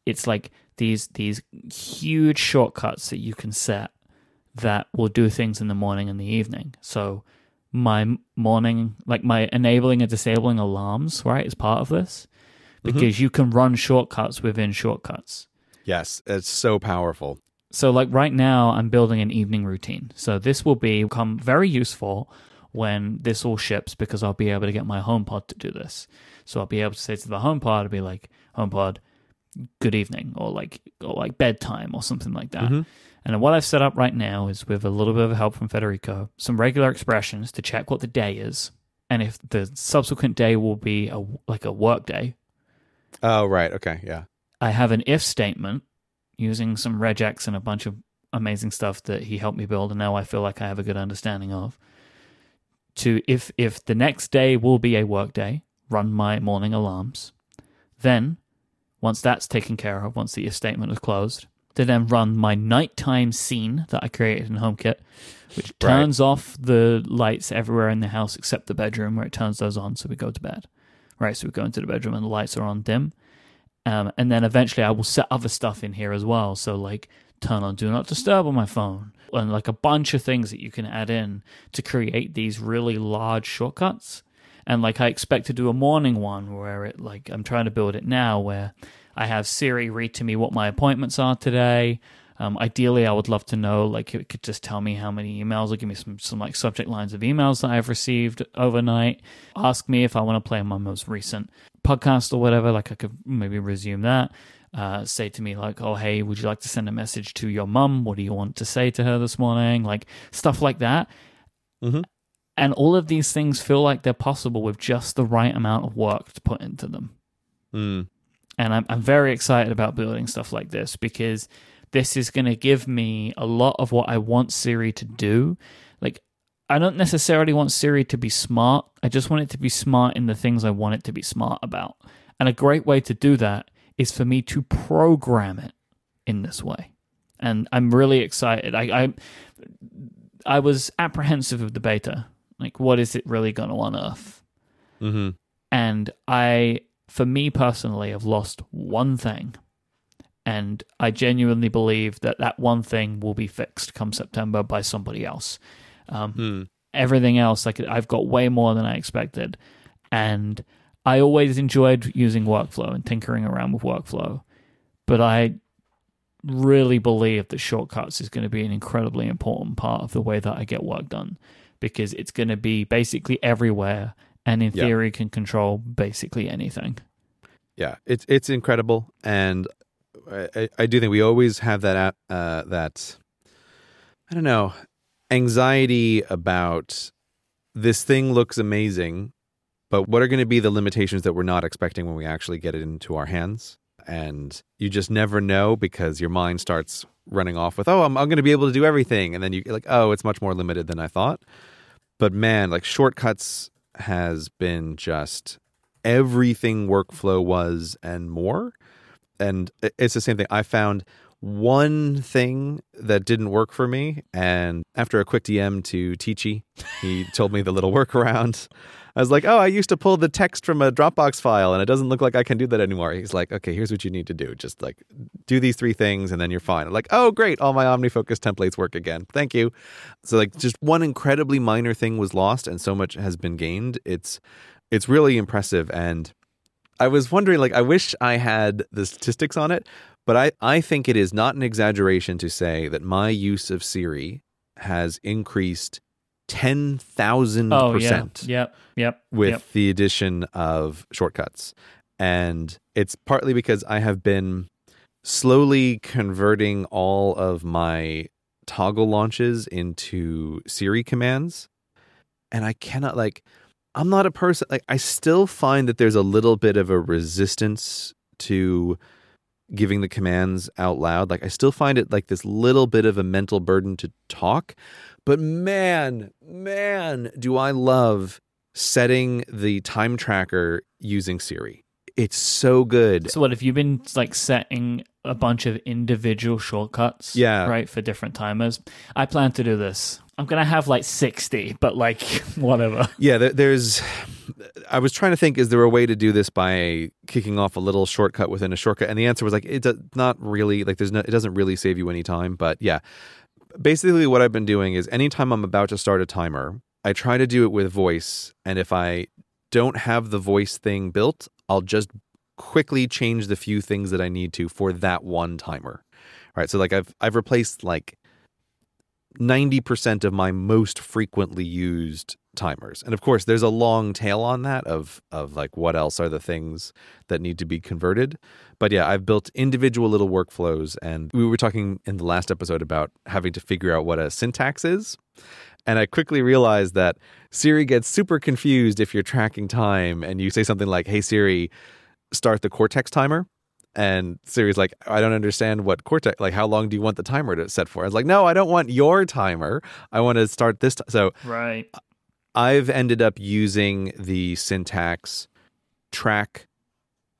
it's like these these huge shortcuts that you can set that will do things in the morning and the evening. So my morning, like my enabling and disabling alarms, right, is part of this mm-hmm. because you can run shortcuts within shortcuts. yes it's so powerful So like right now I'm building an evening routine. So this will become very useful when this all ships because I'll be able to get my HomePod to do this. So I'll be able to say to the HomePod, I'll be like, HomePod, good evening, or like or like bedtime or something like that. Mm-hmm. And what I've set up right now is with a little bit of help from Federico, some regular expressions to check what the day is. And if the subsequent day will be a, like a work day, oh right okay yeah I have an if statement using some regex and a bunch of amazing stuff that he helped me build, and now I feel like I have a good understanding of. To if if the next day will be a work day, run my morning alarms. Then, once that's taken care of, once the if statement is closed, to then run my nighttime scene that I created in HomeKit, which Right. turns off the lights everywhere in the house except the bedroom where it turns those on so we go to bed. Right, so we go into the bedroom and the lights are on dim. Um, and then eventually I will set other stuff in here as well. So like turn on do not disturb on my phone and like a bunch of things that you can add in to create these really large shortcuts. And like I expect to do a morning one where it like I'm trying to build it now where I have Siri read to me what my appointments are today. Um, ideally, I would love to know like it could just tell me how many emails or give me some some like subject lines of emails that I've received overnight. Ask me if I want to play my most recent podcast or whatever. Like I could maybe resume that. Uh, say to me like, "Oh, hey, would you like to send a message to your mum? What do you want to say to her this morning?" Like stuff like that. Mhm. And all of these things feel like they're possible with just the right amount of work to put into them mm. and I'm, I'm very excited about building stuff like this because this is going to give me a lot of what I want Siri to do. Like, I don't necessarily want Siri to be smart. I just want it to be smart in the things I want it to be smart about. And a great way to do that is for me to program it in this way. And I'm really excited. I I, I was apprehensive of the beta. Like, what is it really going to unearth? hmm and I, for me personally, have lost one thing, and I genuinely believe that that one thing will be fixed come September by somebody else. Um, Mm. Everything else, like I've got way more than I expected, and I always enjoyed using workflow and tinkering around with workflow, but I really believe that shortcuts is going to be an incredibly important part of the way that I get work done because it's going to be basically everywhere and in Yeah. theory can control basically anything. Yeah, it's it's incredible, and I, I- I do think we always have that uh, that I don't know anxiety about this thing looks amazing, but what are going to be the limitations that we're not expecting when we actually get it into our hands? And you just never know because your mind starts running off with, "Oh, I'm, I'm going to be able to do everything," and then you like, "Oh, it's much more limited than I thought." But man, like shortcuts has been just everything workflow was and more. And it's the same thing. I found one thing that didn't work for me. And after a quick DM to Teachy, he told me the little [LAUGHS] workaround. I was like, oh, I used to pull the text from a Dropbox file and it doesn't look like I can do that anymore. He's like, okay, here's what you need to do. Just like do these three things and then you're fine. I'm like, oh, great. All my OmniFocus templates work again. Thank you. So like just one incredibly minor thing was lost and so much has been gained. It's it's really impressive and I was wondering like I wish I had the statistics on it, but I I think it is not an exaggeration to say that my use of Siri has increased 10,000% Oh yeah, yep, yep. with yep. the addition of shortcuts. And it's partly because I have been slowly converting all of my Toggl launches into Siri commands. And I cannot, like, I'm not a person, like, I still find that there's a little bit of a resistance to giving the commands out loud. Like, I still find it like this little bit of a mental burden to talk. But man, man, do I love setting the time tracker using Siri. It's so good. So what have you been like setting a bunch of individual shortcuts? Yeah. Right, for different timers. I plan to do this. I'm gonna have like sixty, but like [LAUGHS] whatever. Yeah, there, there's. I was trying to think: is there a way to do this by kicking off a little shortcut within a shortcut? And the answer was like, it does not really. Like, there's no. It doesn't really save you any time. But yeah, basically, what I've been doing is anytime I'm about to start a timer, I try to do it with voice. And if I don't have the voice thing built, I'll just quickly change the few things that I need to for that one timer. All right. So like I've I've replaced like 90% of my most frequently used timers. And of course, there's a long tail on that of of like what else are the things that need to be converted. But yeah, I've built individual little workflows and we were talking in the last episode about having to figure out what a syntax is. And I quickly realized that Siri gets super confused if you're tracking time and you say something like, "Hey Siri, start the Cortex timer." And Siri's like, I don't understand what Cortex, like, how long do you want the timer to set for? I was like, no, I don't want your timer. I want to start this. T-. So Right. I've ended up using the syntax track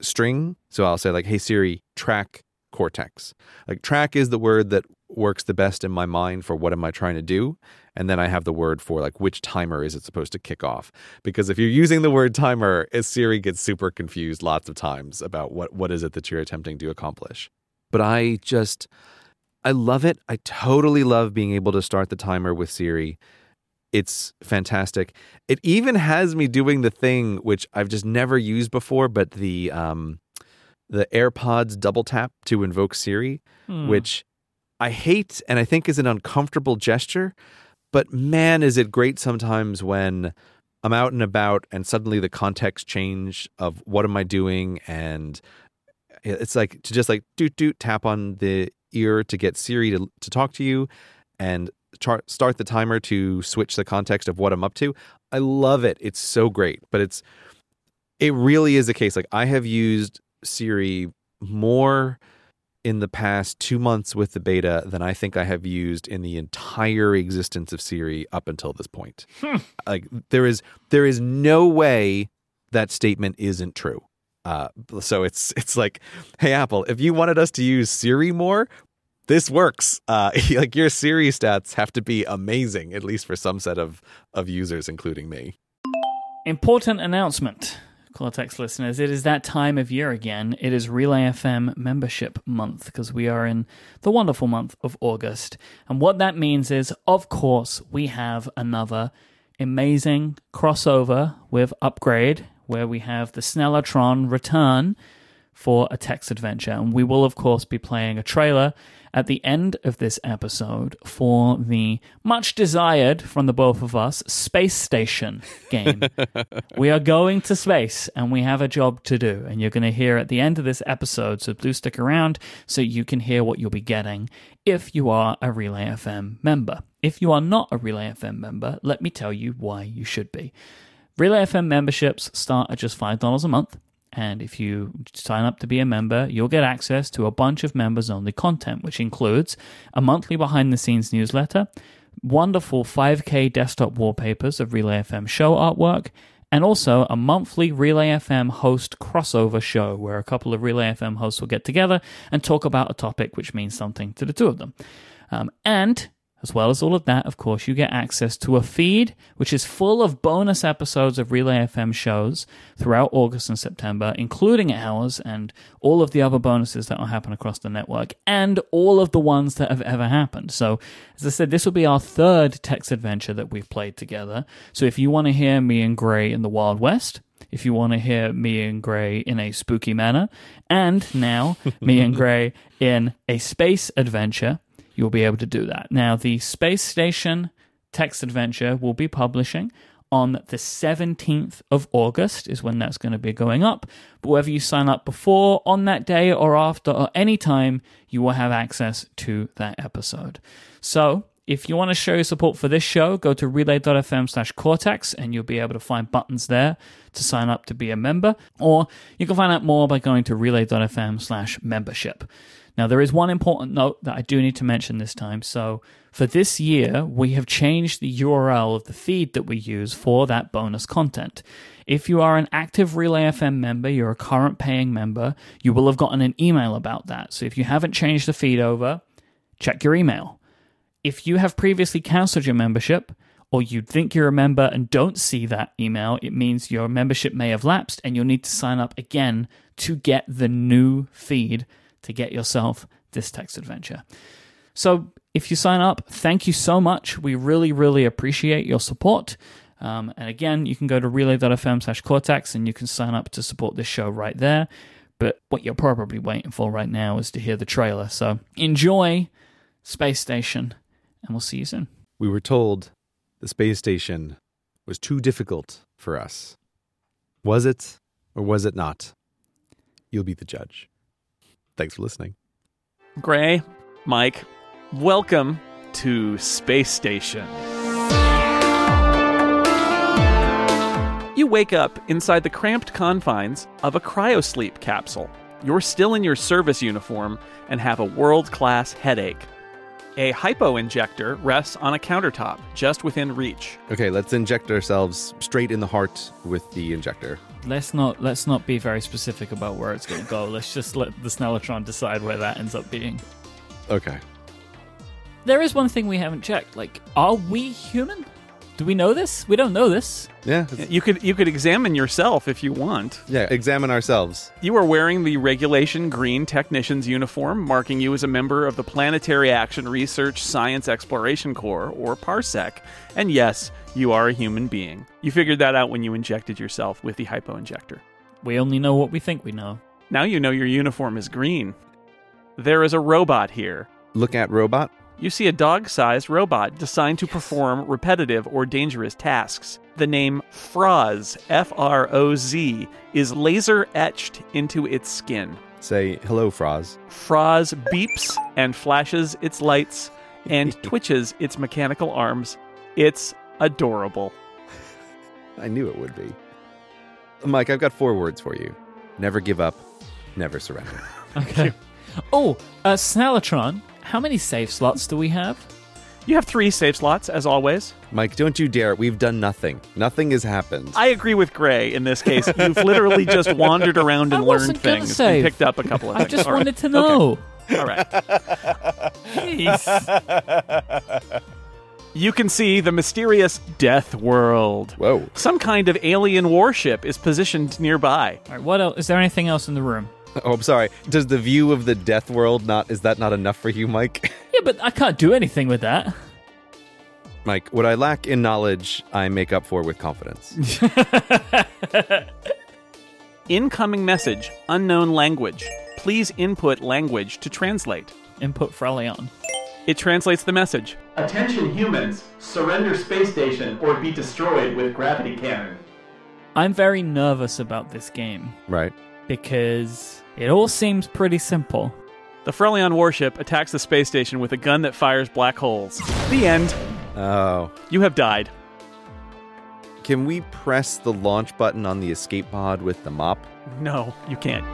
string. So I'll say, like, hey, Siri, track Cortex. Like, track is the word that works the best in my mind for what am I trying to do. And then I have the word for like which timer is it supposed to kick off? Because if you're using the word timer, Siri gets super confused lots of times about what, what is it that you're attempting to accomplish. But I just, I love it. I totally love being able to start the timer with Siri. It's fantastic. It even has me doing the thing which I've just never used before, but the um, the AirPods double tap to invoke Siri, Hmm. which I hate and I think is an uncomfortable gesture. But man, is it great sometimes when I'm out and about and suddenly the context change of what am I doing and it's like to just like doot doot tap on the ear to get Siri to to talk to you and start the timer to switch the context of what I'm up to. I love it. It's so great. But it's it really is a case like I have used Siri more in the past 2 months with the beta than I think I have used in the entire existence of Siri up until this point. Like there is there is no way that statement isn't true. Uh, so it's it's like, hey Apple, if you wanted us to use Siri more, this works. Uh, [LAUGHS] like your Siri stats have to be amazing, at least for some set of of users, including me. Important announcement, Cortex listeners. It is that time of year again. It is Relay FM membership month because we are in the wonderful month of August. And what that means is, of course, we have another amazing crossover with Upgrade, where we have the Snellatron return for a text adventure. And we will, of course, be playing a trailer at the end of this episode for the much desired from the both of us Space Station game. [LAUGHS] we are going to space and we have a job to do. And you're going to hear at the end of this episode. So do stick around so you can hear what you'll be getting if you are a Relay FM member. If you are not a Relay FM member, let me tell you why you should be. Relay FM memberships start at just $5 a month. And if you sign up to be a member, you'll get access to a bunch of members only content, which includes a monthly behind the scenes newsletter, wonderful 5K desktop wallpapers of Relay FM show artwork, and also a monthly Relay FM host crossover show where a couple of Relay FM hosts will get together and talk about a topic which means something to the two of them. Um, and as well as all of that, of course, you get access to a feed which is full of bonus episodes of Relay FM shows throughout August and September, including ours and all of the other bonuses that will happen across the network and all of the ones that have ever happened. So, as I said, this will be our third text adventure that we've played together. So, if you want to hear me and Gray in the Wild West, if you want to hear me and Gray in a spooky manner, and now me and [LAUGHS] Gray in a space adventure, you'll be able to do that. Now, the Space Station text adventure will be publishing on the 17th of August, is when that's going to be going up. But whether you sign up before, on that day, or after, or any time, you will have access to that episode. So, if you want to show your support for this show, go to relay.fm slash cortex and you'll be able to find buttons there to sign up to be a member. Or you can find out more by going to relay.fm slash membership. Now, there is one important note that I do need to mention this time. So, for this year, we have changed the URL of the feed that we use for that bonus content. If you are an active Relay FM member, you're a current paying member, you will have gotten an email about that. So, if you haven't changed the feed over, check your email. If you have previously cancelled your membership, or you think you're a member and don't see that email, it means your membership may have lapsed and you'll need to sign up again to get the new feed to get yourself this text adventure. So if you sign up, thank you so much. We really, really appreciate your support. Um, and again, you can go to relay.fm slash cortex and you can sign up to support this show right there. But what you're probably waiting for right now is to hear the trailer. So enjoy Space Station, and we'll see you soon. We were told the space station was too difficult for us. Was it or was it not? You'll be the judge. Thanks for listening. Gray, Myke, welcome to Space Station. You wake up inside the cramped confines of a cryosleep capsule. You're still in your service uniform and have a world class headache. A hypo injector rests on a countertop just within reach. Okay, let's inject ourselves straight in the heart with the injector. Let's not let's not be very specific about where it's going to go. Let's just let the Snellotron decide where that ends up being. Okay. There is one thing we haven't checked. Like, are we human? Do we know this? We don't know this. Yeah. You could you could examine yourself if you want. Yeah, examine ourselves. You are wearing the regulation green technician's uniform, marking you as a member of the Planetary Action Research Science Exploration Corps, or PARSEC. And yes, you are a human being. You figured that out when you injected yourself with the hypo injector. We only know what we think we know. Now you know your uniform is green. There is a robot here. Look at robot. You see a dog sized robot designed to perform repetitive or dangerous tasks. The name Froz, F R O Z, is laser etched into its skin. Say hello, Froz. Froz beeps and flashes its lights and [LAUGHS] twitches its mechanical arms. It's adorable. I knew it would be. Myke, I've got four words for you. Never give up, never surrender. [LAUGHS] Okay. oh, uh, Snellotron, how many save slots do we have? You have three save slots, as always. Myke, don't you dare. We've done nothing. Nothing has happened. I agree with Gray in this case. You've literally just [LAUGHS] wandered around I and wasn't learned things save. and picked up a couple of I things. just All right. wanted to know. All right. Jeez. [LAUGHS] You can see the mysterious Death World. Whoa. Some kind of alien warship is positioned nearby. All right, what else? Is there anything else in the room? [LAUGHS] Oh, I'm sorry. Does the view of the death world not is that not enough for you, Myke? [LAUGHS] Yeah, but I can't do anything with that. Myke, what I lack in knowledge, I make up for with confidence. [LAUGHS] Incoming message, unknown language. Please input language to translate. Input Frelion. It translates the message. Attention humans, surrender space station or be destroyed with gravity cannon. I'm very nervous about this game Right. because it all seems pretty simple. The Frelion warship attacks the space station with a gun that fires black holes. The end. Oh. You have died. Can we press the launch button on the escape pod with the mop? No, you can't.